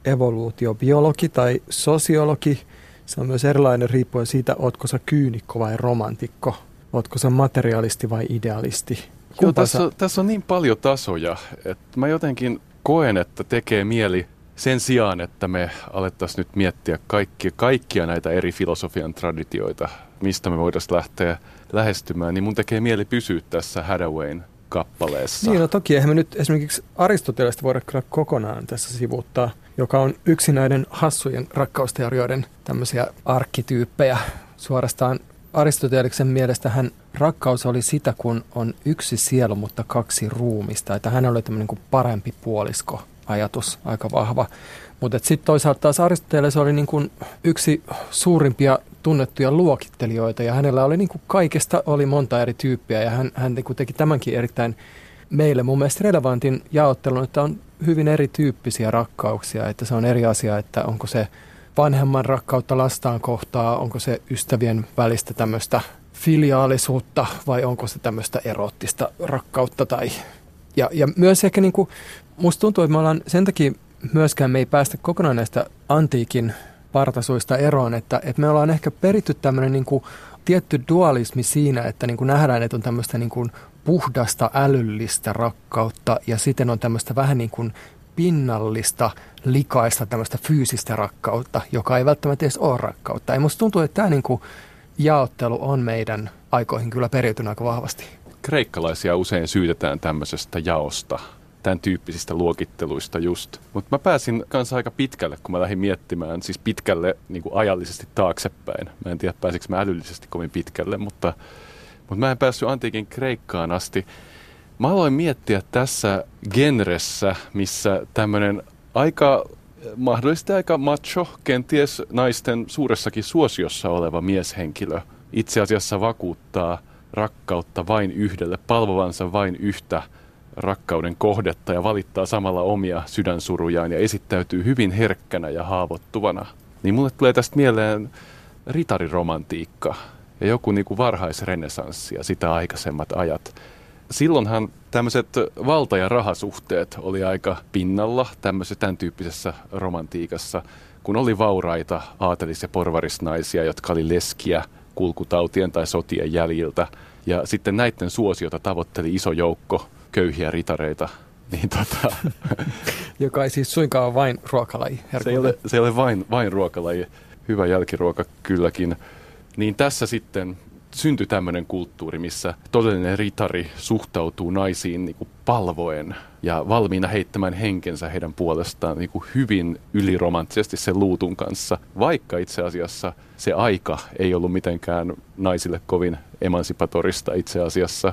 evoluutiobiologi tai sosiologi. Se on myös erilainen riippuen siitä, ootko sä kyynikko vai romantikko. Ootko sä materialisti vai idealisti. Joo, tässä, on, tässä on niin paljon tasoja, että mä jotenkin koen, että tekee mieli sen sijaan, että me alettaisiin nyt miettiä kaikkia, kaikkia näitä eri filosofian traditioita, mistä me voitaisiin lähteä lähestymään, niin mun tekee mieli pysyä tässä Hadawayn kappaleessa. Niin, no toki eihän me nyt esimerkiksi Aristotelesta voida kyllä kokonaan tässä sivuuttaa, joka on yksi näiden hassujen rakkausteorioiden tämmöisiä arkkityyppejä. Suorastaan Aristoteliksen mielestä hän rakkaus oli sitä, kun on yksi sielu, mutta kaksi ruumista. Että hän oli tämmöinen kuin parempi puolisko ajatus, aika vahva. Mutta sitten toisaalta taas Aristoteles oli niin kuin yksi suurimpia tunnettuja luokittelijoita ja hänellä oli niin kuin kaikesta oli monta eri tyyppiä ja hän, hän niin kuin teki tämänkin erittäin meille mun mielestä relevantin jaottelun, että on hyvin erityyppisiä rakkauksia, että se on eri asia, että onko se vanhemman rakkautta lastaan kohtaa, onko se ystävien välistä tämmöistä filiaalisuutta vai onko se tämmöistä eroottista rakkautta tai ja, ja myös ehkä niin kuin, musta tuntuu, että me ollaan sen takia myöskään me ei päästä kokonaan näistä antiikin partasuista eroon, että, että me ollaan ehkä peritty tämmöinen niin kuin tietty dualismi siinä, että niin kuin nähdään, että on tämmöistä niin kuin puhdasta älyllistä rakkautta ja sitten on tämmöistä vähän niin kuin pinnallista, likaista, tämmöistä fyysistä rakkautta, joka ei välttämättä edes ole rakkautta. Ja musta tuntuu, että tämä niin kuin jaottelu on meidän aikoihin kyllä periytynyt aika vahvasti. Kreikkalaisia usein syytetään tämmöisestä jaosta, tämän tyyppisistä luokitteluista just. Mutta mä pääsin kanssa aika pitkälle, kun mä lähdin miettimään, siis pitkälle niin kuin ajallisesti taaksepäin. Mä en tiedä, pääsikö mä älyllisesti kovin pitkälle, mutta, mutta mä en päässyt antiikin Kreikkaan asti. Mä aloin miettiä tässä genressä, missä tämmöinen aika mahdollisesti aika macho, kenties naisten suuressakin suosiossa oleva mieshenkilö itse asiassa vakuuttaa rakkautta vain yhdelle, palvovansa vain yhtä rakkauden kohdetta ja valittaa samalla omia sydänsurujaan ja esittäytyy hyvin herkkänä ja haavoittuvana. Niin mulle tulee tästä mieleen ritariromantiikka ja joku niin kuin varhaisrenesanssi ja sitä aikaisemmat ajat. Silloinhan tämmöiset valta- ja rahasuhteet oli aika pinnalla tämmöisessä tämän tyyppisessä romantiikassa, kun oli vauraita aatelis- ja porvarisnaisia, jotka oli leskiä kulkutautien tai sotien jäljiltä. Ja sitten näiden suosiota tavoitteli iso joukko köyhiä ritareita. (laughs) Niin tota, (laughs) Joka ei siis suinkaan ole vain ruokalaji. se ei ole, se ei ole vain, vain ruokalaji, hyvä jälkiruoka kylläkin. Niin tässä sitten syntyi tämmöinen kulttuuri, missä todellinen ritari suhtautuu naisiin niin kuin palvoen ja valmiina heittämään henkensä heidän puolestaan niin kuin hyvin yliromanttisesti sen luutun kanssa, vaikka itse asiassa se aika ei ollut mitenkään naisille kovin emansipatorista itse asiassa.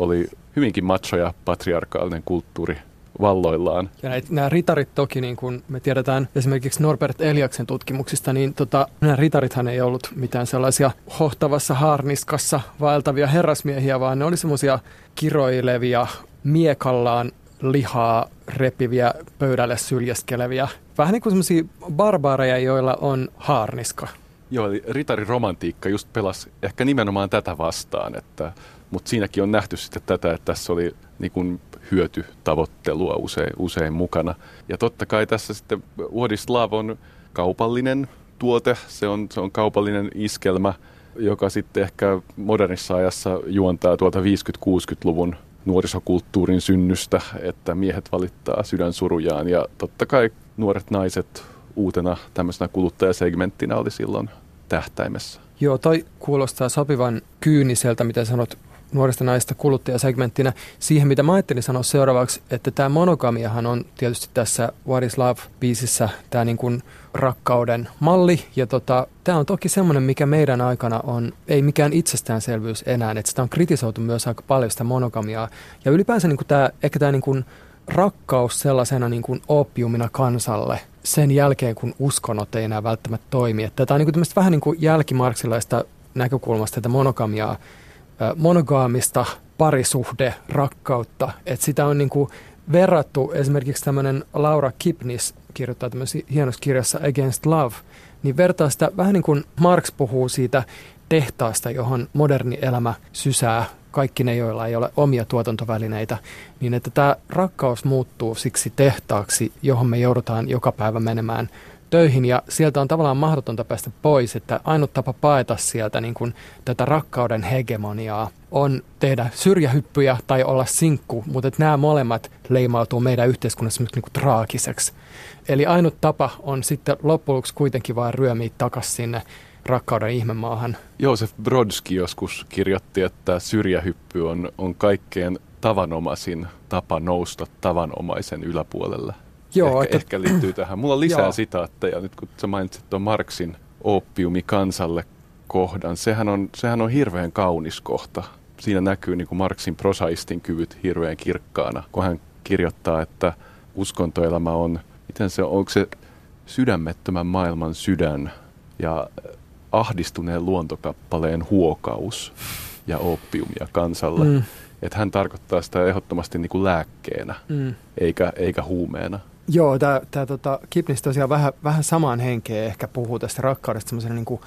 Oli hyvinkin macho ja patriarkaalinen kulttuuri valloillaan. Ja näitä, nämä ritarit toki, niin kuin me tiedetään esimerkiksi Norbert Eliaksen tutkimuksista, niin tota, nämä ritarithan ei ollut mitään sellaisia hohtavassa haarniskassa vaeltavia herrasmiehiä, vaan ne oli semmoisia kiroilevia, miekallaan lihaa repiviä, pöydälle syljeskeleviä, vähän niin kuin semmoisia barbaareja, joilla on haarniska. Joo, eli ritariromantiikka just pelasi ehkä nimenomaan tätä vastaan, että, mutta siinäkin on nähty sitten tätä, että tässä oli niin kuin hyötytavoittelua usein, usein mukana. Ja totta kai tässä sitten Wadislav on kaupallinen tuote, se on, se on kaupallinen iskelmä, joka sitten ehkä modernissa ajassa juontaa tuolta 50-60-luvun nuorisokulttuurin synnystä, että miehet valittaa sydänsurujaan ja totta kai nuoret naiset uutena tämmöisenä kuluttajasegmenttinä oli silloin tähtäimessä. Joo, toi kuulostaa sopivan kyyniseltä, mitä sanot nuorista naista kuluttajasegmenttinä. Siihen, mitä mä ajattelin sanoa seuraavaksi, että tämä monogamiahan on tietysti tässä What is Love-biisissä tämä niin kuin rakkauden malli. Ja tota, tämä on toki semmoinen, mikä meidän aikana on, ei mikään itsestäänselvyys enää. Että sitä on kritisoitu myös aika paljon sitä monogamiaa. Ja ylipäänsä niin kuin tämä, ehkä tämä niin kuin rakkaus sellaisena niin kuin opiumina kansalle sen jälkeen, kun uskonnot ei enää välttämättä toimi. Että tämä on niin kuin vähän niin kuin jälkimarksilaista näkökulmasta tätä monogamiaa, monogaamista parisuhde, rakkautta. Että sitä on niin kuin verrattu, esimerkiksi tämmöinen Laura Kipnis kirjoittaa tämmöisessä hienossa kirjassa Against Love, niin vertaa sitä vähän niin kuin Marx puhuu siitä tehtaasta, johon moderni elämä sysää kaikki ne, joilla ei ole omia tuotantovälineitä, niin että tämä rakkaus muuttuu siksi tehtaaksi, johon me joudutaan joka päivä menemään töihin ja sieltä on tavallaan mahdotonta päästä pois, että ainut tapa paeta sieltä niin kuin tätä rakkauden hegemoniaa on tehdä syrjähyppyjä tai olla sinkku, mutta että nämä molemmat leimautuu meidän yhteiskunnassa niin kuin traagiseksi. Eli ainut tapa on sitten loppujen kuitenkin vain ryömiä takaisin sinne rakkauden ihmemaahan. Joosef Brodski joskus kirjoitti, että syrjähyppy on, on kaikkein tavanomaisin tapa nousta tavanomaisen yläpuolelle. Joo, ehkä, että, ehkä liittyy tähän. Mulla on lisää Joo. sitaatteja, nyt kun sä mainitsit tuon Marksin oppiumi kansalle kohdan. Sehän on, sehän on hirveän kaunis kohta. Siinä näkyy niin kuin Marksin prosaistin kyvyt hirveän kirkkaana, kun hän kirjoittaa, että uskontoelämä on, miten se on, onko se sydämettömän maailman sydän ja ahdistuneen luontokappaleen huokaus ja oppiumia kansalle. Mm. Että hän tarkoittaa sitä ehdottomasti niin kuin lääkkeenä, mm. eikä, eikä huumeena. Joo, tämä tää, tota, Kipnis tosiaan vähän, vähän samaan henkeen ehkä puhuu tästä rakkaudesta semmoisena niin kuin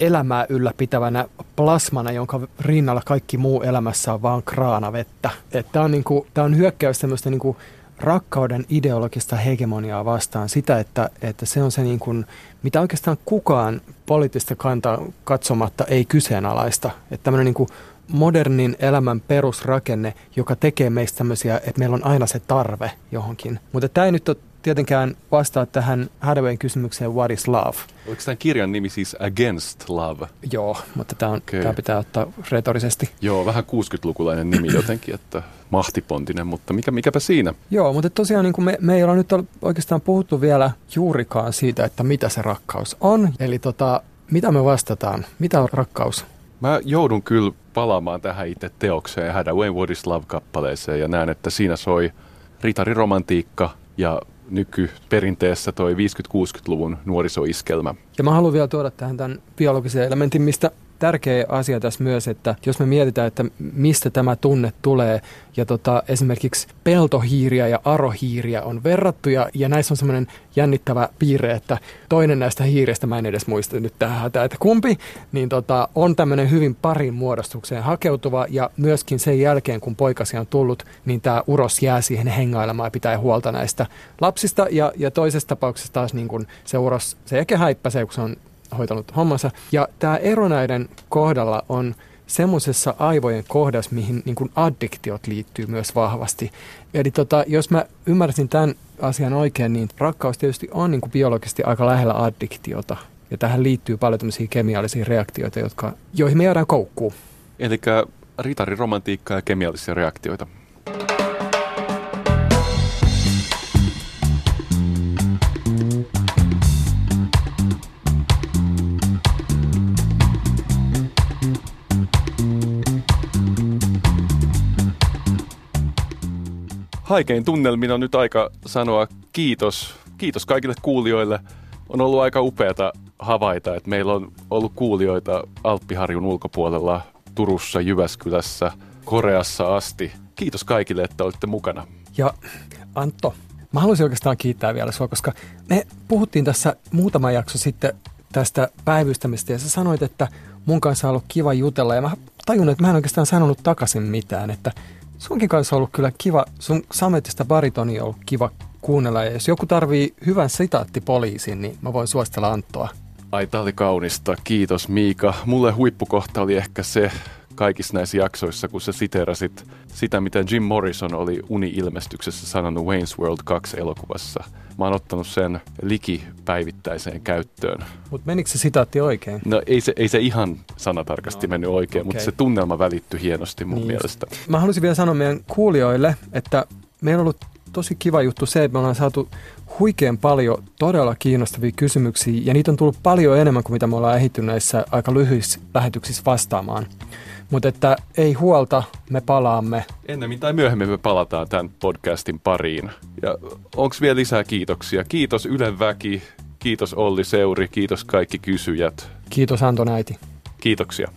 elämää ylläpitävänä plasmana, jonka rinnalla kaikki muu elämässä on vaan kraanavettä. Että tämä on, niin on hyökkäys tämmöistä niin rakkauden ideologista hegemoniaa vastaan, sitä, että, että se on se niin kuin, mitä oikeastaan kukaan poliittista kantaa katsomatta ei kyseenalaista. Että tämmöinen niin kuin modernin elämän perusrakenne, joka tekee meistä tämmöisiä, että meillä on aina se tarve johonkin. Mutta tämä ei nyt ole tietenkään vastaa tähän Hadawayn kysymykseen What is love? Oliko tämän kirjan nimi siis Against Love? Joo, mutta tämä, on, Okei. tämä pitää ottaa retorisesti. Joo, vähän 60-lukulainen nimi jotenkin, että mahtipontinen, mutta mikä, mikäpä siinä? Joo, mutta tosiaan niin kuin me, me ei olla nyt oikeastaan puhuttu vielä juurikaan siitä, että mitä se rakkaus on. Eli tota, mitä me vastataan? Mitä on rakkaus? Mä joudun kyllä palaamaan tähän itse teokseen Hadawayn What is Love-kappaleeseen ja näen, että siinä soi ritariromantiikka ja nykyperinteessä toi 50-60-luvun nuorisoiskelmä. Ja mä haluan vielä tuoda tähän tämän biologisen elementin, mistä tärkeä asia tässä myös, että jos me mietitään, että mistä tämä tunne tulee, ja tota, esimerkiksi peltohiiriä ja arohiiriä on verrattu, ja, ja näissä on semmoinen jännittävä piirre, että toinen näistä hiiristä, mä en edes muista nyt tähän että kumpi, niin tota, on tämmöinen hyvin parin muodostukseen hakeutuva, ja myöskin sen jälkeen, kun poikasi on tullut, niin tämä uros jää siihen hengailemaan ja pitää huolta näistä lapsista, ja, ja toisessa tapauksessa taas niin kun se uros, se ehkä häippäsee, kun se on hoitanut hommansa. Ja tämä ero näiden kohdalla on semmoisessa aivojen kohdassa, mihin niin kuin addiktiot liittyy myös vahvasti. Eli tota, jos mä ymmärsin tämän asian oikein, niin rakkaus tietysti on niin kuin biologisesti aika lähellä addiktiota. Ja tähän liittyy paljon tämmöisiä kemiallisia reaktioita, jotka, joihin me jäädään koukkuun. Eli ritariromantiikkaa ja kemiallisia reaktioita. Haikein tunnelmin on nyt aika sanoa kiitos. Kiitos kaikille kuulijoille. On ollut aika upeata havaita, että meillä on ollut kuulijoita Alppiharjun ulkopuolella Turussa, Jyväskylässä, Koreassa asti. Kiitos kaikille, että olitte mukana. Ja Antto, mä haluaisin oikeastaan kiittää vielä sua, koska me puhuttiin tässä muutama jakso sitten tästä päivystämistä ja sä sanoit, että mun kanssa on ollut kiva jutella ja mä tajun, että mä en oikeastaan sanonut takaisin mitään, että sunkin kanssa on ollut kyllä kiva, sun sametista baritonia on ollut kiva kuunnella ja jos joku tarvii hyvän sitaattipoliisin, niin mä voin suositella Anttoa. Ai, tää oli kaunista. Kiitos Miika. Mulle huippukohta oli ehkä se kaikissa näissä jaksoissa, kun sä siterasit sitä, mitä Jim Morrison oli uni-ilmestyksessä sanonut Wayne's World 2 elokuvassa. Mä oon ottanut sen liki päivittäiseen käyttöön. Mutta menikö se sitaatti oikein? No ei se, ei se ihan sanatarkasti No, mennyt oikein, okei. mutta se tunnelma välittyi hienosti mun Niin niin just. mielestä. Mä haluaisin vielä sanoa meidän kuulijoille, että meillä on ollut tosi kiva juttu se, että me ollaan saatu huikean paljon todella kiinnostavia kysymyksiä, ja niitä on tullut paljon enemmän kuin mitä me ollaan ehditty näissä aika lyhyissä lähetyksissä vastaamaan. Mutta että ei huolta, me palaamme. Ennemmin tai myöhemmin me palataan tämän podcastin pariin. Ja onko vielä lisää kiitoksia? Kiitos Ylen väki, kiitos Olli Seuri, kiitos kaikki kysyjät. Kiitos Anton äiti. Kiitoksia.